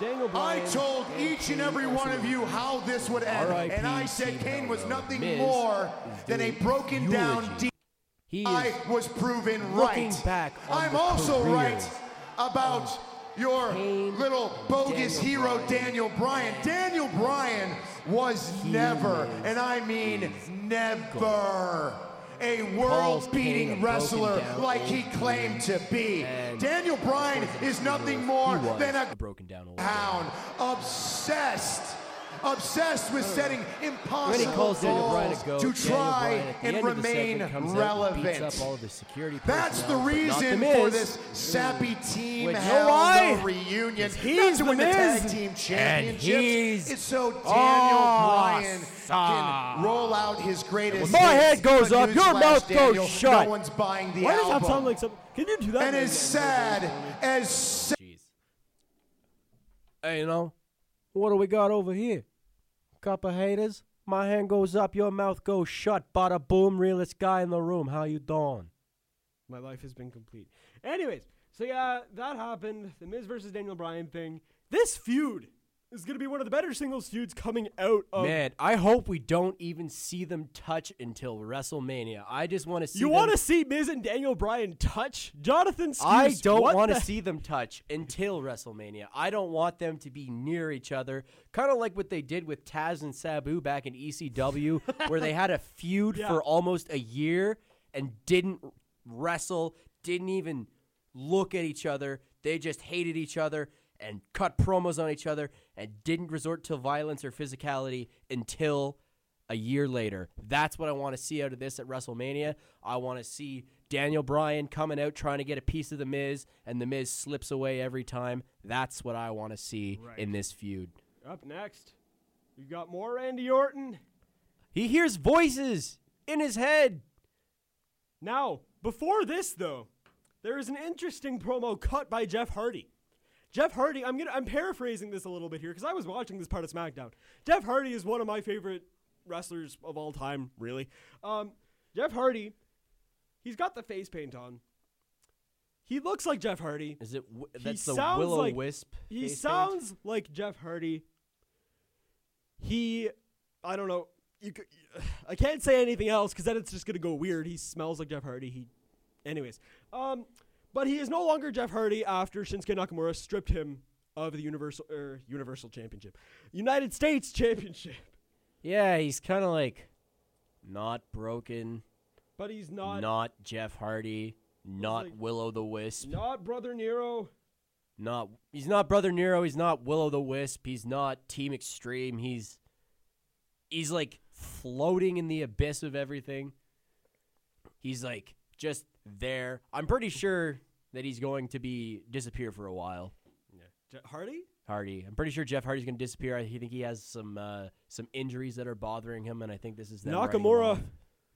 Daniel Bryan. I told each and every one of you how this would end, and I said Kane was nothing Miz more than a broken down. He I was proven right. I'm also right about um, your Kane, little bogus Daniel hero, Bryan. Daniel Bryan. Daniel Bryan was never, and I mean never, a world-beating wrestler like he claimed to be. Daniel Bryan is nothing more than a broken down hound, obsessed. Obsessed with setting impossible he calls Daniel Bryan goals to Daniel try and end of the remain segment comes out and relevant. up all of the That's the personnel, but not reason The for this sappy team hell why? no reunion. he's Not to the win the tag team championships. It's so Daniel Bryan can roll out his greatest. When my head goes up, your mouth goes shut. No one's buying the Why does that sound like something? Can you do that? and as sad as Jeez. Hey, you know, what do we got over here? Couple haters. My hand goes up, your mouth goes shut. Bada boom, realest guy in the room. How you doing? My life has been complete. Anyways, so yeah, that happened. The Miz versus Daniel Bryan thing. This feud is going to be one of the better singles feuds coming out of. Man, I hope we don't even see them touch until WrestleMania. I just want to see. you want to see Miz and Daniel Bryan touch? Jonathan I don't want to see them touch until WrestleMania. I don't want them to be near each other. Kind of like what they did with Taz and Sabu back in ECW, where they had a feud Yeah. for almost a year and didn't wrestle, didn't even look at each other. They just hated each other and cut promos on each other and didn't resort to violence or physicality until a year later. That's what I want to see out of this at WrestleMania. I want to see Daniel Bryan coming out trying to get a piece of The Miz, and The Miz slips away every time. That's what I want to see in this feud. Up next, we got more Randy Orton. He hears voices in his head. Now, before this though, there is an interesting promo cut by Jeff Hardy. Jeff Hardy, I'm gonna I'm paraphrasing this a little bit here because I was watching this part of SmackDown. Jeff Hardy is one of my favorite wrestlers of all time, really. Um, Jeff Hardy, he's got the face paint on. He looks like Jeff Hardy. Is it? w- That's the Willow like- Wisp. He face paint? sounds like Jeff Hardy. He, I don't know. You, could, I can't say anything else because then it's just gonna go weird. He smells like Jeff Hardy. He, anyways, um, but he is no longer Jeff Hardy after Shinsuke Nakamura stripped him of the Universal er, Universal Championship, United States Championship. Yeah, he's kind of like not broken, But he's not not Jeff Hardy, not like- Willow the Wisp. not Brother Nero. Not he's not Brother Nero. He's not Willow the Wisp. He's not Team Extreme. He's he's like floating in the abyss of everything. He's like just there. I'm pretty sure that he's going to be disappear for a while. Je- Hardy. Hardy. I'm pretty sure Jeff Hardy's going to disappear. I think he has some uh, some injuries that are bothering him, and I think this is them Nakamura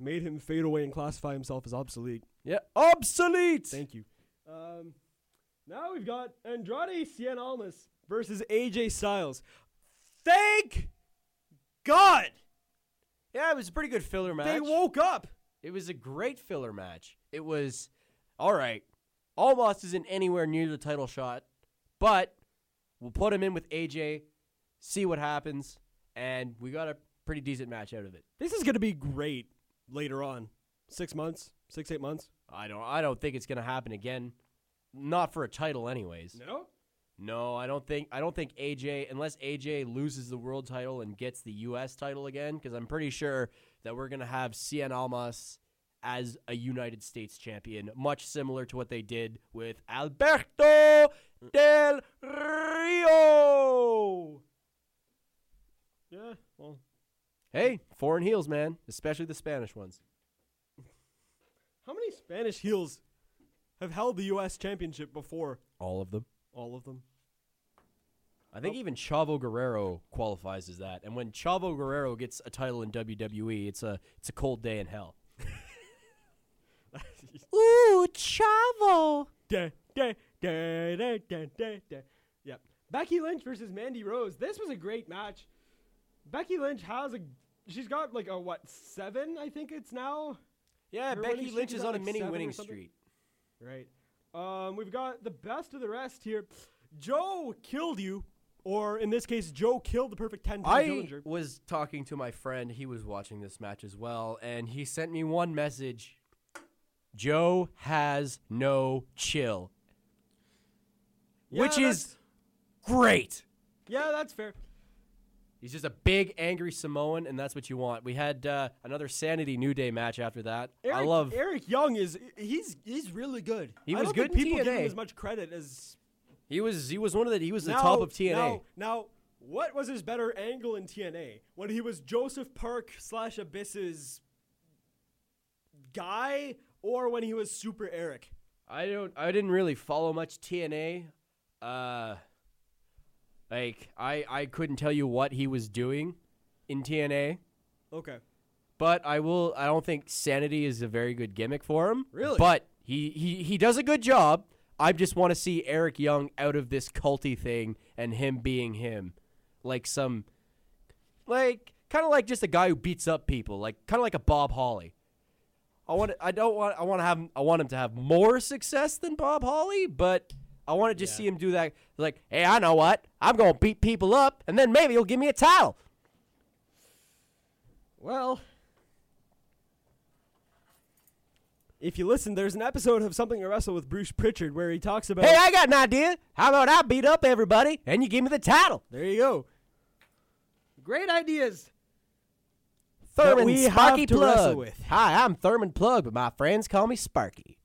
made him fade away and classify himself as obsolete. Yeah, obsolete. Thank you. Um, now we've got Andrade Cien Almas versus AJ Styles. Thank God Yeah, it was a pretty good filler match. they woke up. It was a great filler match. It was all right. Almas isn't anywhere near the title shot But we'll put him in with AJ, see what happens, and we got a pretty decent match out of it. This is going to be great later on. Six months, six, eight months. I don't I don't think it's gonna happen again. Not for a title anyways. No? No, I don't think I don't think AJ unless AJ loses the world title and gets the US title again because I'm pretty sure that we're going to have Cien Almas as a United States champion much similar to what they did with Alberto del Rio. Yeah, well. Hey, foreign heels, man, especially the Spanish ones. How many Spanish heels have held the U.S. championship before? All of them. All of them. I think even Chavo Guerrero qualifies as that. And when Chavo Guerrero gets a title in WWE, it's a it's a cold day in hell. Ooh, Chavo. Da, da, da, da, da, da, da. Yep. Becky Lynch versus Mandy Rose. This was a great match. Becky Lynch has a. She's got like a what seven? I think it's now. Yeah, Her Becky Lynch is at, on a mini winning streak. Right. Um, we've got the best of the rest here. Joe killed you, or in this case, Joe killed the perfect ten. I Dillinger. was talking to my friend. He was watching this match as well, and he sent me one message. Joe has no chill, Yeah, which is great. Yeah, that's fair. He's just a big, angry Samoan, and that's what you want. We had uh, another Sanity New Day match after that. Eric, I love. Eric Young is he's he's really good. He was good people give him as much credit as He was he was one of the he was the top of TNA. Now, now, what was his better angle in TNA when he was Joseph Park slash Abyss's guy, or when he was Super Eric? I don't. I didn't really follow much TNA. Uh, like I I couldn't tell you what he was doing in TNA, Okay. but I will. I don't think Sanity is a very good gimmick for him. Really? But he he he does a good job. I just want to see Eric Young out of this culty thing and him being him, like some, like kind of like just a guy who beats up people, like kind of like a Bob Holly. I want. I don't want. I want to have. I want him to have more success than Bob Holly, but I want to just see him do that. Like, hey, I know what? I'm gonna beat people up, and then maybe he'll give me a title. Well, if you listen, there's an episode of Something to Wrestle with Bruce Pritchard where he talks about. Hey, I got an idea. How about I beat up everybody, and you give me the title? there you go. Great ideas. Thurman we have to Plugg. wrestle with. Hi, I'm Thurman Plugg, but my friends call me Sparky.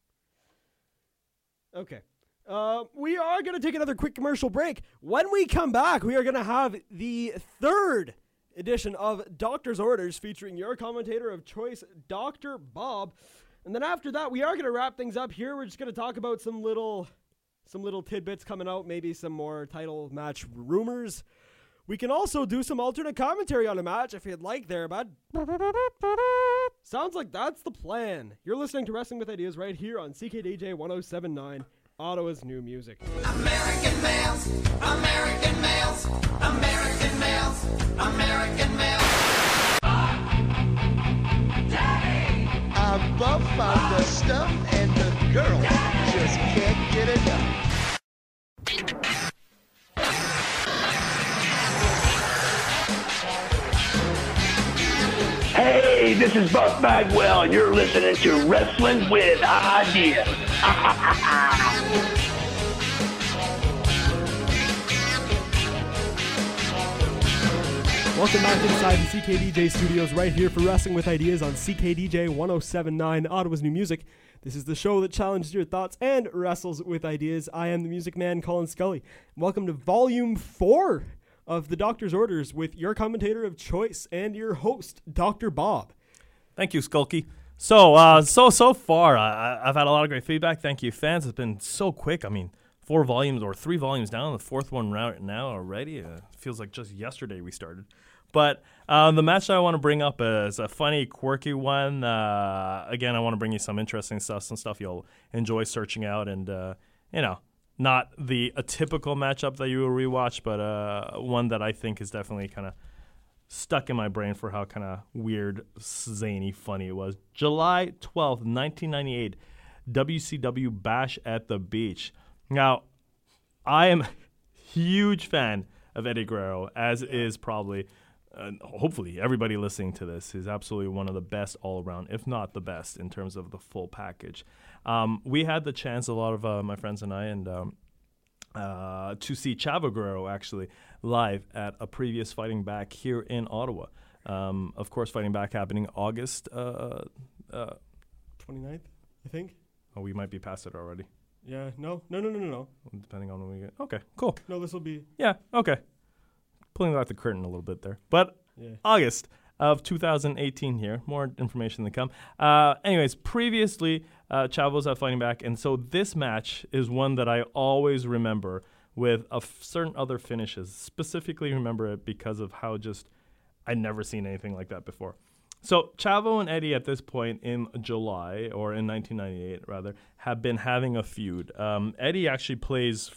Okay. Uh, we are going to take another quick commercial break. When we come back, we are going to have the third edition of Doctor's Orders featuring your commentator of choice, Dr. Bob. And then after that, we are going to wrap things up here. We're just going to talk about some little some little tidbits coming out, maybe some more title match rumors. We can also do some alternate commentary on a match if you'd like there, bud. Sounds like that's the plan. You're listening to Wrestling with Ideas right here on CKDJ 1079, Ottawa's new music. American males, American males, American males, American males. I'm buff on the stuff and the girl just can't get enough. This is Buff Bagwell, and you're listening to Wrestling with Ideas. Welcome back inside the CKDJ studios right here for Wrestling with Ideas on CKDJ 1079, Ottawa's new music. This is the show that challenges your thoughts and wrestles with ideas. I am the music man, Colin Scully. Welcome to volume four of the Doctor's Orders with your commentator of choice and your host, Dr. Bob. Thank you, Skulky. So, uh, so so far, I, I've had a lot of great feedback. Thank you, fans. It's been so quick. I mean, four volumes or three volumes down, the fourth one right now already. Uh, feels like just yesterday we started. But uh, the match that I want to bring up is a funny, quirky one. Uh, again, I want to bring you some interesting stuff, some stuff you'll enjoy searching out, and uh, you know, not the a typical matchup that you will rewatch, but uh, one that I think is definitely kind of stuck in my brain for how kind of weird, zany, funny it was. July 12th, 1998, WCW Bash at the Beach. Now, I am a huge fan of Eddie Guerrero, as is probably, uh, hopefully, everybody listening to this is absolutely one of the best all around, if not the best, in terms of the full package. Um, we had the chance, a lot of uh, my friends and I, and um, uh, to see Chavo Guerrero actually live at a previous Fighting Back here in Ottawa. Um, of course, Fighting Back happening August. Uh, uh, 29th, I think. oh, we might be past it already, Yeah, no, no, no, no, no, no. depending on when we get. Okay, cool. No, this will be. Yeah, okay. Pulling back the curtain a little bit there. But Yeah. August of 2018 here. More information to come. Uh, anyways, previously, uh, Chavo's at Fighting Back. And so this match is one that I always remember with a f- certain other finishes. Specifically remember it because of how just I'd never seen anything like that before. So Chavo and Eddie at this point in July or in 1998 rather have been having a feud. Um, Eddie actually plays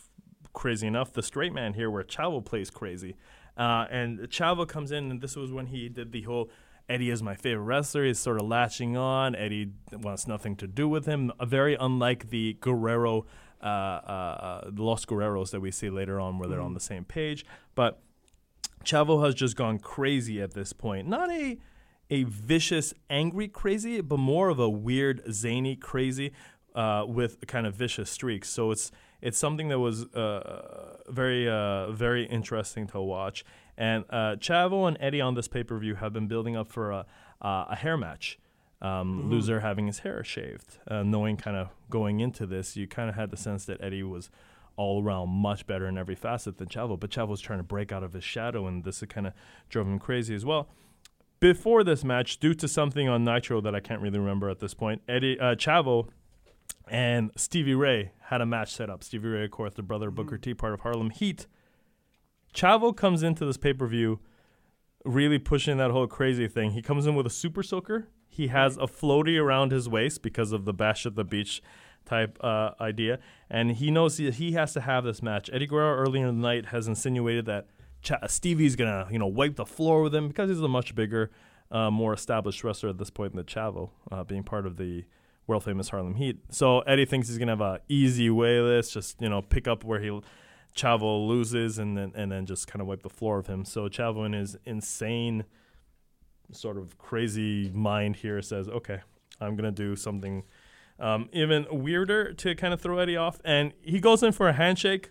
crazy enough the straight man here where Chavo plays crazy. Uh, and Chavo comes in and this was when he did the whole Eddie is my favorite wrestler. He's sort of latching on. Eddie wants nothing to do with him. Very unlike the Guerrero, uh, uh, uh, Los Guerreros that we see later on, where they're on the same page. But Chavo has just gone crazy at this point. Not a a vicious, angry crazy, but more of a weird, zany crazy uh, with kind of vicious streaks. So it's it's something that was uh, very uh, very interesting to watch. And uh, Chavo and Eddie on this pay per view have been building up for a uh, a hair match. Um, Loser having his hair shaved, uh, knowing kind of going into this, you kind of had the sense that Eddie was all around much better in every facet than Chavo. But Chavo was trying to break out of his shadow, and this kind of drove him crazy as well. Before this match, due to something on Nitro that I can't really remember at this point, Eddie uh, Chavo and Stevie Ray had a match set up. Stevie Ray, of course, the brother of Booker T, part of Harlem Heat. Chavo comes into this pay per view really pushing that whole crazy thing. He comes in with a super soaker. He has a floaty around his waist because of the bash at the beach type uh, idea, and he knows he, he has to have this match. Eddie Guerrero earlier in the night has insinuated that Ch- Stevie's gonna you know wipe the floor with him because he's a much bigger, uh, more established wrestler at this point than Chavo, uh, being part of the world famous Harlem Heat. So Eddie thinks he's gonna have an easy way of this, just you know pick up where he Chavo loses and then and then just kind of wipe the floor of him. So Chavo in his insane sort of crazy mind here says, "Okay, I'm gonna do something um, even weirder to kind of throw Eddie off." And he goes in for a handshake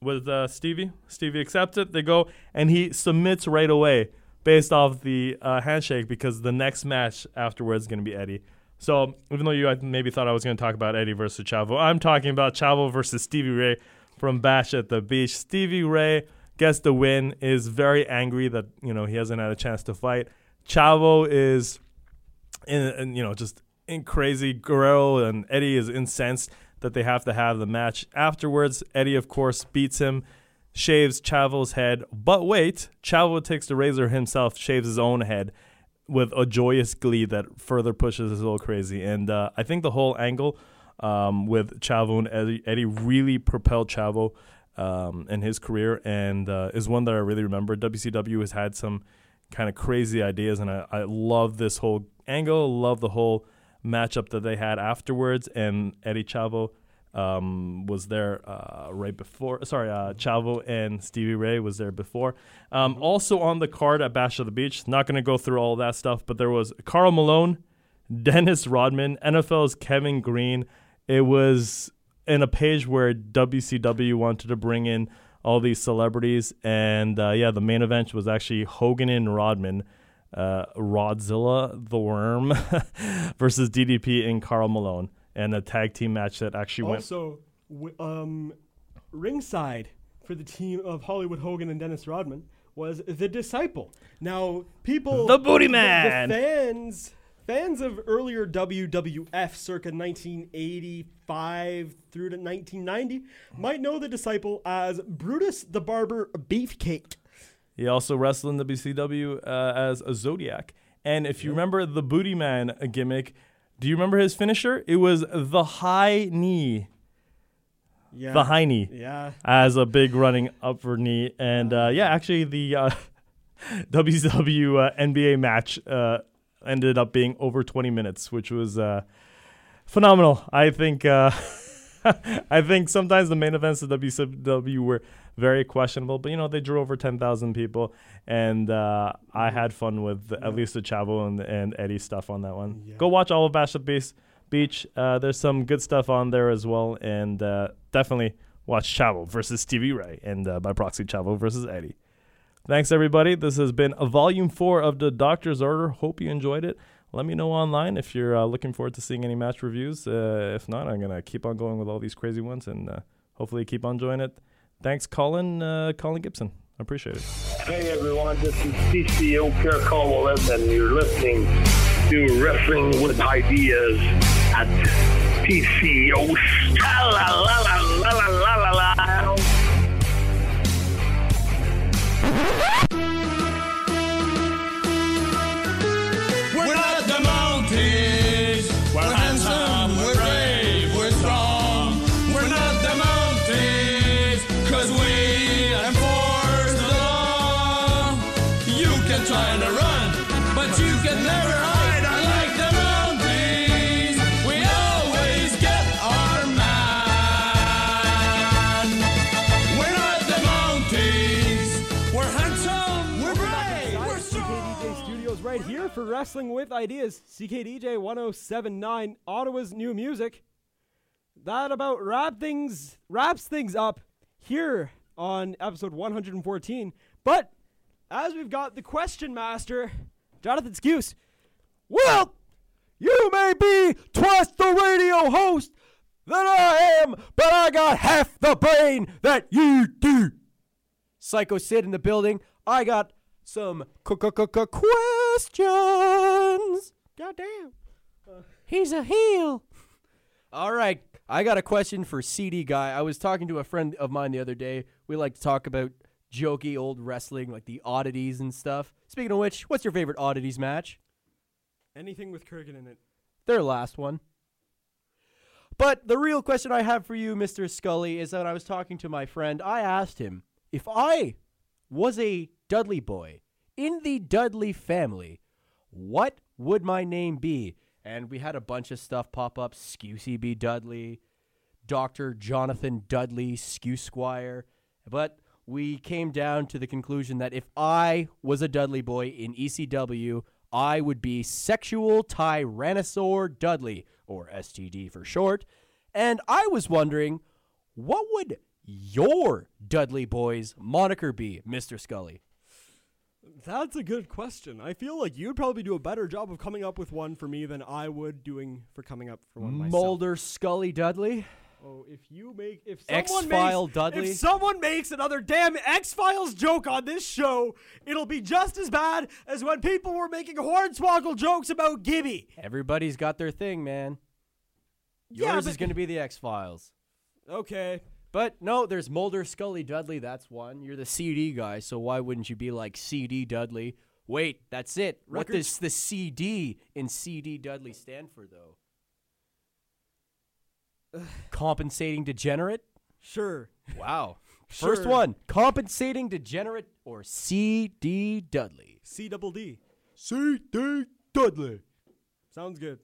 with uh, Stevie. Stevie accepts it. They go and he submits right away based off the uh, handshake because the next match afterwards is gonna be Eddie. So even though you maybe thought I was going to talk about Eddie versus Chavo, I'm talking about Chavo versus Stevie Ray from Bash at the Beach. Stevie Ray gets the win. Is very angry that you know he hasn't had a chance to fight. Chavo is, in, in you know just in crazy. Guerrero and Eddie is incensed that they have to have the match afterwards. Eddie of course beats him. Shaves Chavo's head, but wait, Chavo takes the razor himself, shaves his own head, with a joyous glee that further pushes us a little crazy. And uh, I think the whole angle um, with Chavo and Eddie, Eddie really propelled Chavo um, in his career and uh, is one that I really remember. WCW has had some kind of crazy ideas, and I, I love this whole angle, love the whole matchup that they had afterwards. And Eddie Chavo um, was there uh, right before. Sorry, uh, Chavo and Stevie Ray was there before. Um, also on the card at Bash of the Beach, not going to go through all that stuff, but there was Karl Malone, Dennis Rodman, NFL's Kevin Greene. It was in a page where WCW wanted to bring in all these celebrities, and uh, yeah, the main event was actually Hogan and Rodman. Uh, Rodzilla the Worm versus DDP and Karl Malone, and a tag team match that actually went Also, w- um, ringside for the team of Hollywood Hogan and Dennis Rodman was the Disciple. Now, people, The Booty the- Man! the fans, fans of earlier WWF, circa 1985 through to 1990, might know the Disciple as Brutus the Barber Beefcake. He also wrestled in WCW uh, as a Zodiac. And if you remember the Booty Man gimmick, do you remember his finisher? It was the high knee. Yeah. The high knee. Yeah. As a big running upper knee. And uh, yeah, actually, the uh, WCW uh, NBA match uh, ended up being over 20 minutes, which was uh, phenomenal. I think. Uh, I think sometimes the main events of WCW were very questionable, but you know they drew over ten thousand people, and uh, I had fun with at least the Chavo and, and Eddie stuff on that one. Go watch all of Bash at Beach. Beach. Uh, there's some good stuff on there as well, and uh, definitely watch Chavo versus Stevie Ray, and uh, by proxy Chavo versus Eddie. Thanks everybody. This has been a volume four of the Doctor's Order. Hope you enjoyed it. Let me know online if you're uh, looking forward to seeing any match reviews. Uh, if not, I'm gonna keep on going with all these crazy ones, and uh, hopefully keep on enjoying it. Thanks, Colin. Uh, Colin Gibson. I appreciate it. Hey everyone, this is CCO Pierre Colwell, and you're listening to Wrestling with Ideas at PCO. La la la la la la la Ah! for Wrestling with Ideas. CKDJ 1079, Ottawa's new music. That about wrap things wraps things up here on episode 114. But as we've got the question master, Jonathan Skuse. Well, you may be twice the radio host that I am, but I got half the brain that you do. Psycho Sid in the building. I got some qu- qu- qu- qu- questions. Goddamn. Uh. He's a heel. All right. I got a question for CD Guy. I was talking to a friend of mine the other day. We like to talk about jokey old wrestling, like the oddities and stuff. Speaking of which, what's your favorite oddities match? Anything with Kurrgan in it. Their last one. But the real question I have for you, Mr. Scully, is that when I was talking to my friend, I asked him if I was a Dudley boy in the Dudley family, what would my name be? And we had a bunch of stuff pop up Scusi B. Dudley, Dr. Jonathan Dudley, Skew Squire. But we came down to the conclusion that if I was a Dudley boy in ECW, I would be Sexual Tyrannosaur Dudley, or STD for short. And I was wondering, what would your Dudley boy's moniker be, Mr. Scully? That's a good question. I feel like you'd probably do a better job of coming up with one for me than I would doing for coming up for one myself. Mulder Scully Dudley? Oh, if you make if someone X-File makes, Dudley? if someone makes another damn X Files joke on this show, it'll be just as bad as when people were making hornswoggle jokes about Gibby. Everybody's got their thing, man. Yeah, Yours is going to be the X Files. Okay. But no, there's Mulder Scully Dudley. That's one. You're the CD guy, so why wouldn't you be like CD Dudley? Wait, that's it. What Records- does the CD in CD Dudley stand for, though? Compensating degenerate? Sure. Wow. First Sure. one compensating degenerate or CD Dudley. C double D. C D Dudley. Sounds good.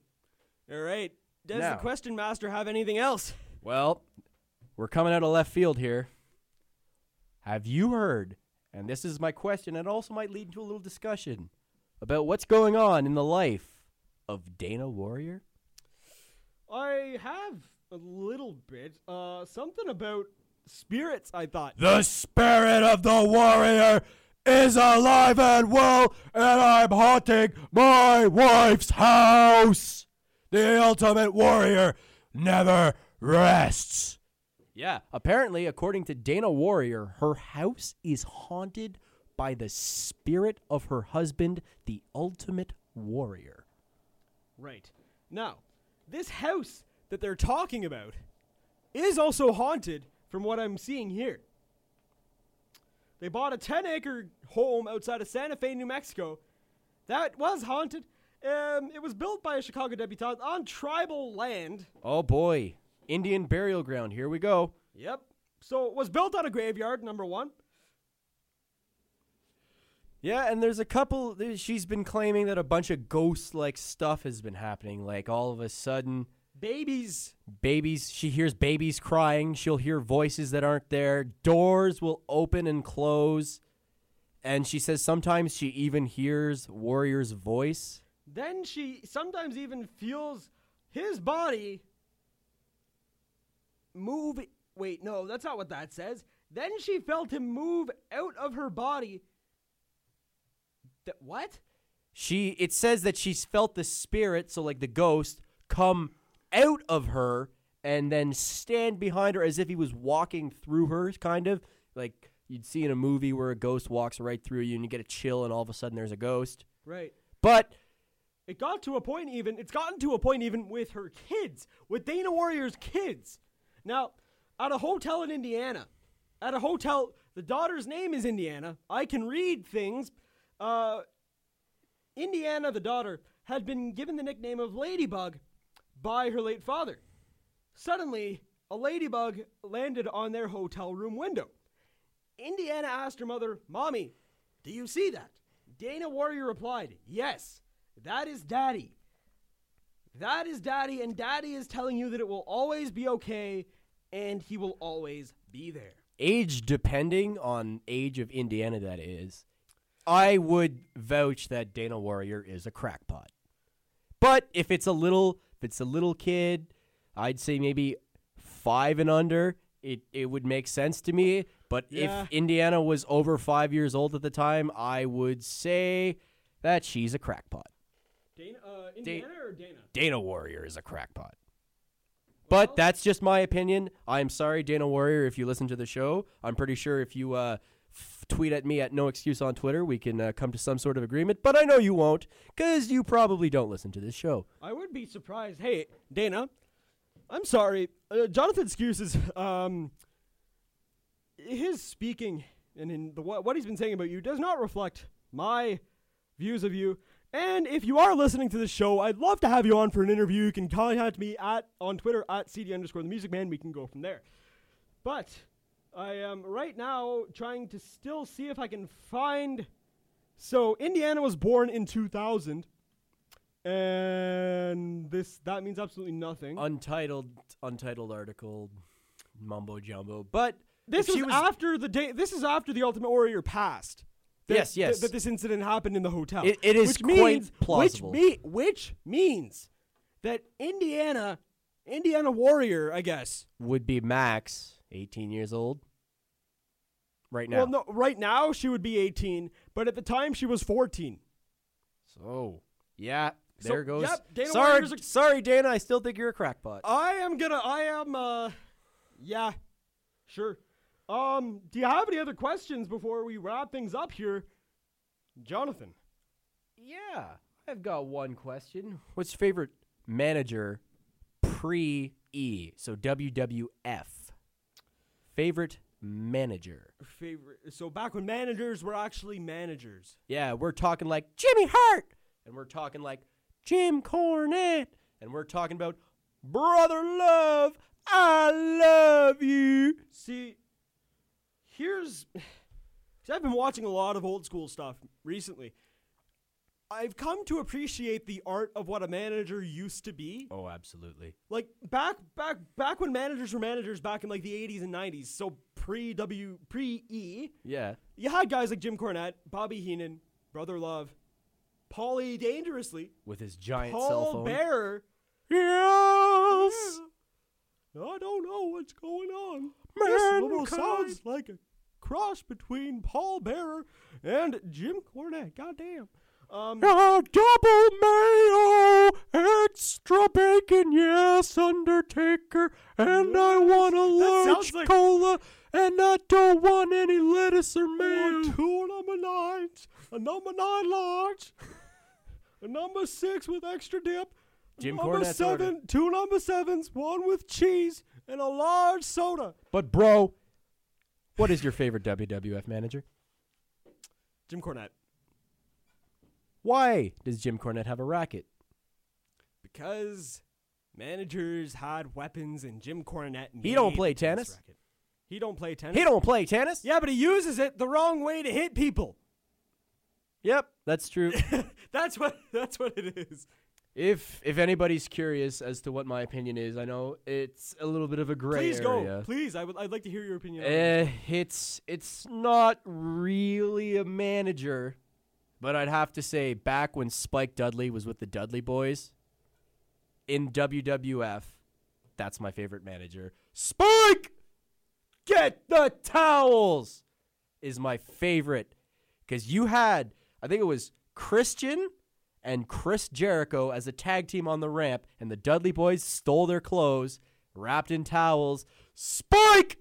All right. Does Now- the question master have anything else? Well, we're coming out of left field here. Have you heard? And this is my question, and it also might lead into a little discussion about what's going on in the life of Dana Warrior. I have a little bit. Uh, something about spirits. I thought. The spirit of the warrior is alive and well, and I'm haunting my wife's house. The ultimate warrior never rests. Yeah, apparently, according to Dana Warrior, her house is haunted by the spirit of her husband, the ultimate warrior. Right. Now, this house that they're talking about is also haunted from what I'm seeing here. They bought a 10 acre home outside of Santa Fe, New Mexico. That was haunted. Um, it was built by a Chicago debutante on tribal land. Oh boy, Indian burial ground. Here we go. Yep. So it was built on a graveyard, number one. Yeah, and there's a couple. She's been claiming that a bunch of ghost like stuff has been happening. Like all of a sudden, babies. Babies, she hears babies crying. She'll hear voices that aren't there. Doors will open and close. And she says sometimes she even hears Warrior's voice. Then she sometimes even feels his body move. Wait, no, that's not what that says. Then she felt him move out of her body. Th- what? She it says that she's felt the spirit, so like the ghost, come out of her and then stand behind her as if he was walking through her, kind of like you'd see in a movie where a ghost walks right through you and you get a chill and all of a sudden there's a ghost. Right. But It got to a point even, it's gotten to a point even with her kids, with Dana Warrior's kids. Now, at a hotel in Indiana, at a hotel, the daughter's name is Indiana. I can read things. Uh, Indiana, the daughter, had been given the nickname of Ladybug by her late father. Suddenly, a ladybug landed on their hotel room window. Indiana asked her mother, Mommy, do you see that? Dana Warrior replied, Yes, that is Daddy. That is Daddy, and Daddy is telling you that it will always be okay and he will always be there. age depending on age of Indiana that is, I would vouch that Dana Warrior is a crackpot. But if it's a little if it's a little kid, I'd say maybe five and under, it, it would make sense to me. But Yeah. if Indiana was over five years old at the time, I would say that she's a crackpot. Dana, uh, Indiana or Dana? Dana Warrior is a crackpot. But that's just my opinion. I'm sorry, Dana Warrior, if you listen to the show. I'm pretty sure if you uh, f- tweet at me at No Excuse on Twitter, we can uh, come to some sort of agreement. But I know you won't, because you probably don't listen to this show. I would be surprised. Hey, Dana, I'm sorry. Uh, Jonathan excuses um, his speaking and in the what, what he's been saying about you does not reflect my views of you. And if you are listening to this show, I'd love to have you on for an interview. You can contact me at on Twitter at CD underscore the music man. We can go from there. But I am right now trying to still see if I can find. So Indiana was born in 2000 and this that means absolutely nothing. Untitled, untitled article, mumbo jumbo. But this is after the day. This is after the Ultimate Warrior passed. That- Yes, yes. That, that this incident happened in the hotel. It- it is which quite means, plausible. Which, me, which means that Indiana, Indiana Warrior, I guess. would be Max, 18 years old, right now. Well, no, right now she would be 18, but at the time she was 14. So yeah, So, there goes. yep, Dana sorry, a- sorry, Dana. I still think you're a crackpot. I am gonna. I am. Uh, yeah, sure. Um, do you have any other questions before we wrap things up here, Jonathan? Yeah, I've got one question. What's your favorite manager pre E? So WWF. Favorite manager. Favorite. So back when managers were actually managers. Yeah, we're talking like Jimmy Hart, and we're talking like Jim Cornette, and we're talking about Brother Love. I love you. See, here's. See, I've been watching a lot of old school stuff recently. I've come to appreciate the art of what a manager used to be. Oh, absolutely. Like back back back when managers were managers back in like the 80s and 90s, so pre W pre E, Yeah. you had guys like Jim Cornette, Bobby Heenan, Brother Love, Paulie Dangerously, With his giant Paul cell phone. Bearer. Yes. I don't know what's going on. This Mankind. sounds like a cross between Paul Bearer and Jim Cornette. Goddamn. Um, A double mayo, extra bacon, yes, Undertaker. And I want a large like- cola, and I don't want any lettuce or mayo. two number nines, a number nine large, a number six with extra dip, Jim number Cornette's seven, order. two number sevens, one with cheese, and a large soda. But, bro, what is your favorite WWF manager? Jim Cornette. Why does Jim Cornette have a racket? Because managers had weapons and Jim Cornette. He don't play tennis racket. He don't play tennis. He don't play tennis. Yeah, but he uses it the wrong way to hit people. Yep, that's true. That's what. That's what it is. If if anybody's curious as to what my opinion is, I know it's a little bit of a gray Please area. go. Please, I would. I'd like to hear your opinion. on this. Eh, it's it's not really a manager, but I'd have to say back when Spike Dudley was with the Dudley Boys in WWF, that's my favorite manager. Spike, get the towels is my favorite because you had I think it was Christian and Chris Jericho as a tag team on the ramp, and the Dudley Boyz stole their clothes, wrapped in towels. Spike,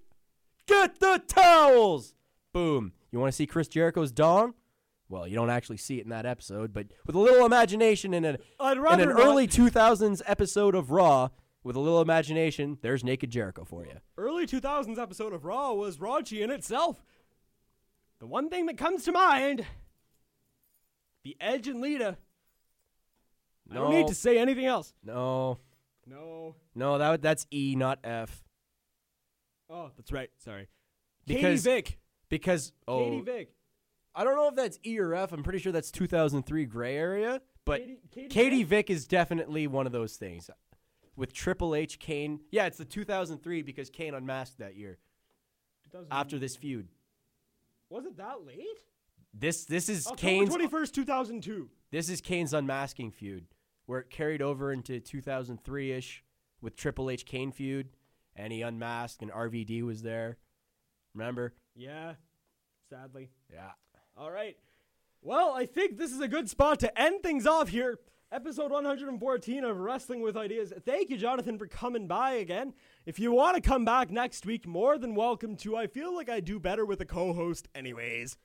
get the towels! Boom. You want to see Chris Jericho's dong? Well, you don't actually see it in that episode, but with a little imagination in, a, I'd in an early 2000s episode of Raw, with a little imagination, there's Naked Jericho for you. early 2000s episode of Raw was raunchy in itself. The one thing that comes to mind the Edge and Lita. I don't need to say anything else. No, No. no, that that's E, not F. Oh, that's right. Sorry. Because Katie Vick. because oh, Katie Vick. I don't know if that's E or F. I'm pretty sure that's 2003 gray area. But Katie- Katie Katie, Vick is definitely one of those things. With Triple H, Kane. Yeah, it's the 2003 because Kane unmasked that year after this feud. Was it that late? This this is October Kane's 21st, 2002. this is Kane's unmasking feud, where it carried over into 2003 ish with Triple H Kane feud, and he unmasked and RVD was there. Remember? Yeah. Sadly. Yeah. All right. Well, I think this is a good spot to end things off here. Episode 114 of Wrestling with Ideas. Thank you, Jonathan, for coming by again. If you want to come back next week, more than welcome to. I feel like I do better with a co host, anyways.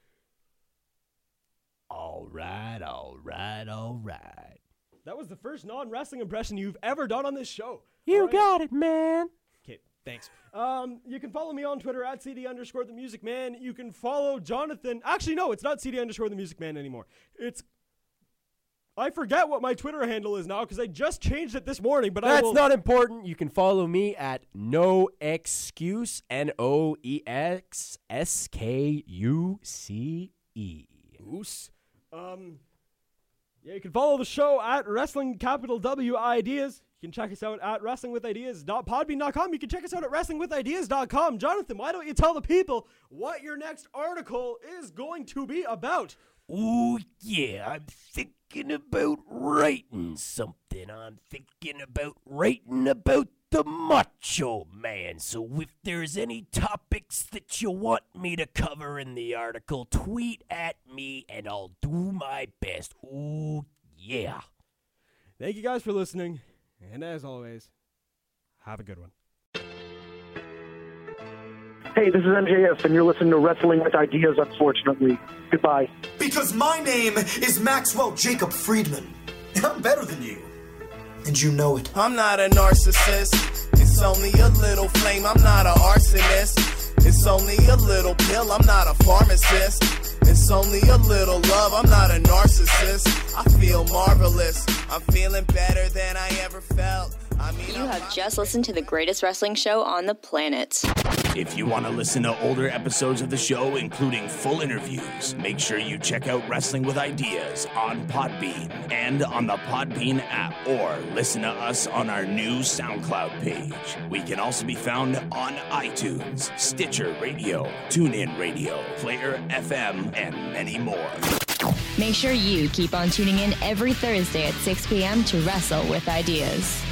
All right, all right, all right. That was the first non wrestling impression you've ever done on this show. You right? got it, man. Okay, thanks. Um, you can follow me on Twitter at CD underscore the music man. You can follow Jonathan. Actually, no, it's not CD underscore the music man anymore. It's I forget what my Twitter handle is now because I just changed it this morning. But I That's not important. You can follow me at no excuse N O E X S K U C E. Um, yeah, you can follow the show at Wrestling Capital W Ideas. You can check us out at wrestlingwithideas.podbean.com. You can check us out at wrestlingwithideas.com. Jonathan, why don't you tell the people what your next article is going to be about? Oh, yeah, I'm thinking about writing something. I'm thinking about writing about the Macho Man. So if there's any topics that you want me to cover in the article, tweet at me and I'll do my best. Oh, yeah. Thank you guys for listening. And as always, have a good one. Hey, this is MJF, and you're listening to Wrestling with Ideas, unfortunately. Goodbye. Because my name is Maxwell Jacob Friedman. And I'm better than you. And you know it. I'm not a narcissist. It's only a little flame. I'm not an arsonist. It's only a little pill. I'm not a pharmacist. It's only a little love. I'm not a narcissist. I feel marvelous. I'm feeling better than I ever felt. I mean, You have just listened to the greatest wrestling show on the planet. If you want to listen to older episodes of the show, including full interviews, make sure you check out Wrestling with Ideas on Podbean and on the Podbean app, or listen to us on our new SoundCloud page. We can also be found on iTunes, Stitcher Radio, TuneIn Radio, Player FM, and many more. Make sure you keep on tuning in every Thursday at 6 p.m. to Wrestle with Ideas.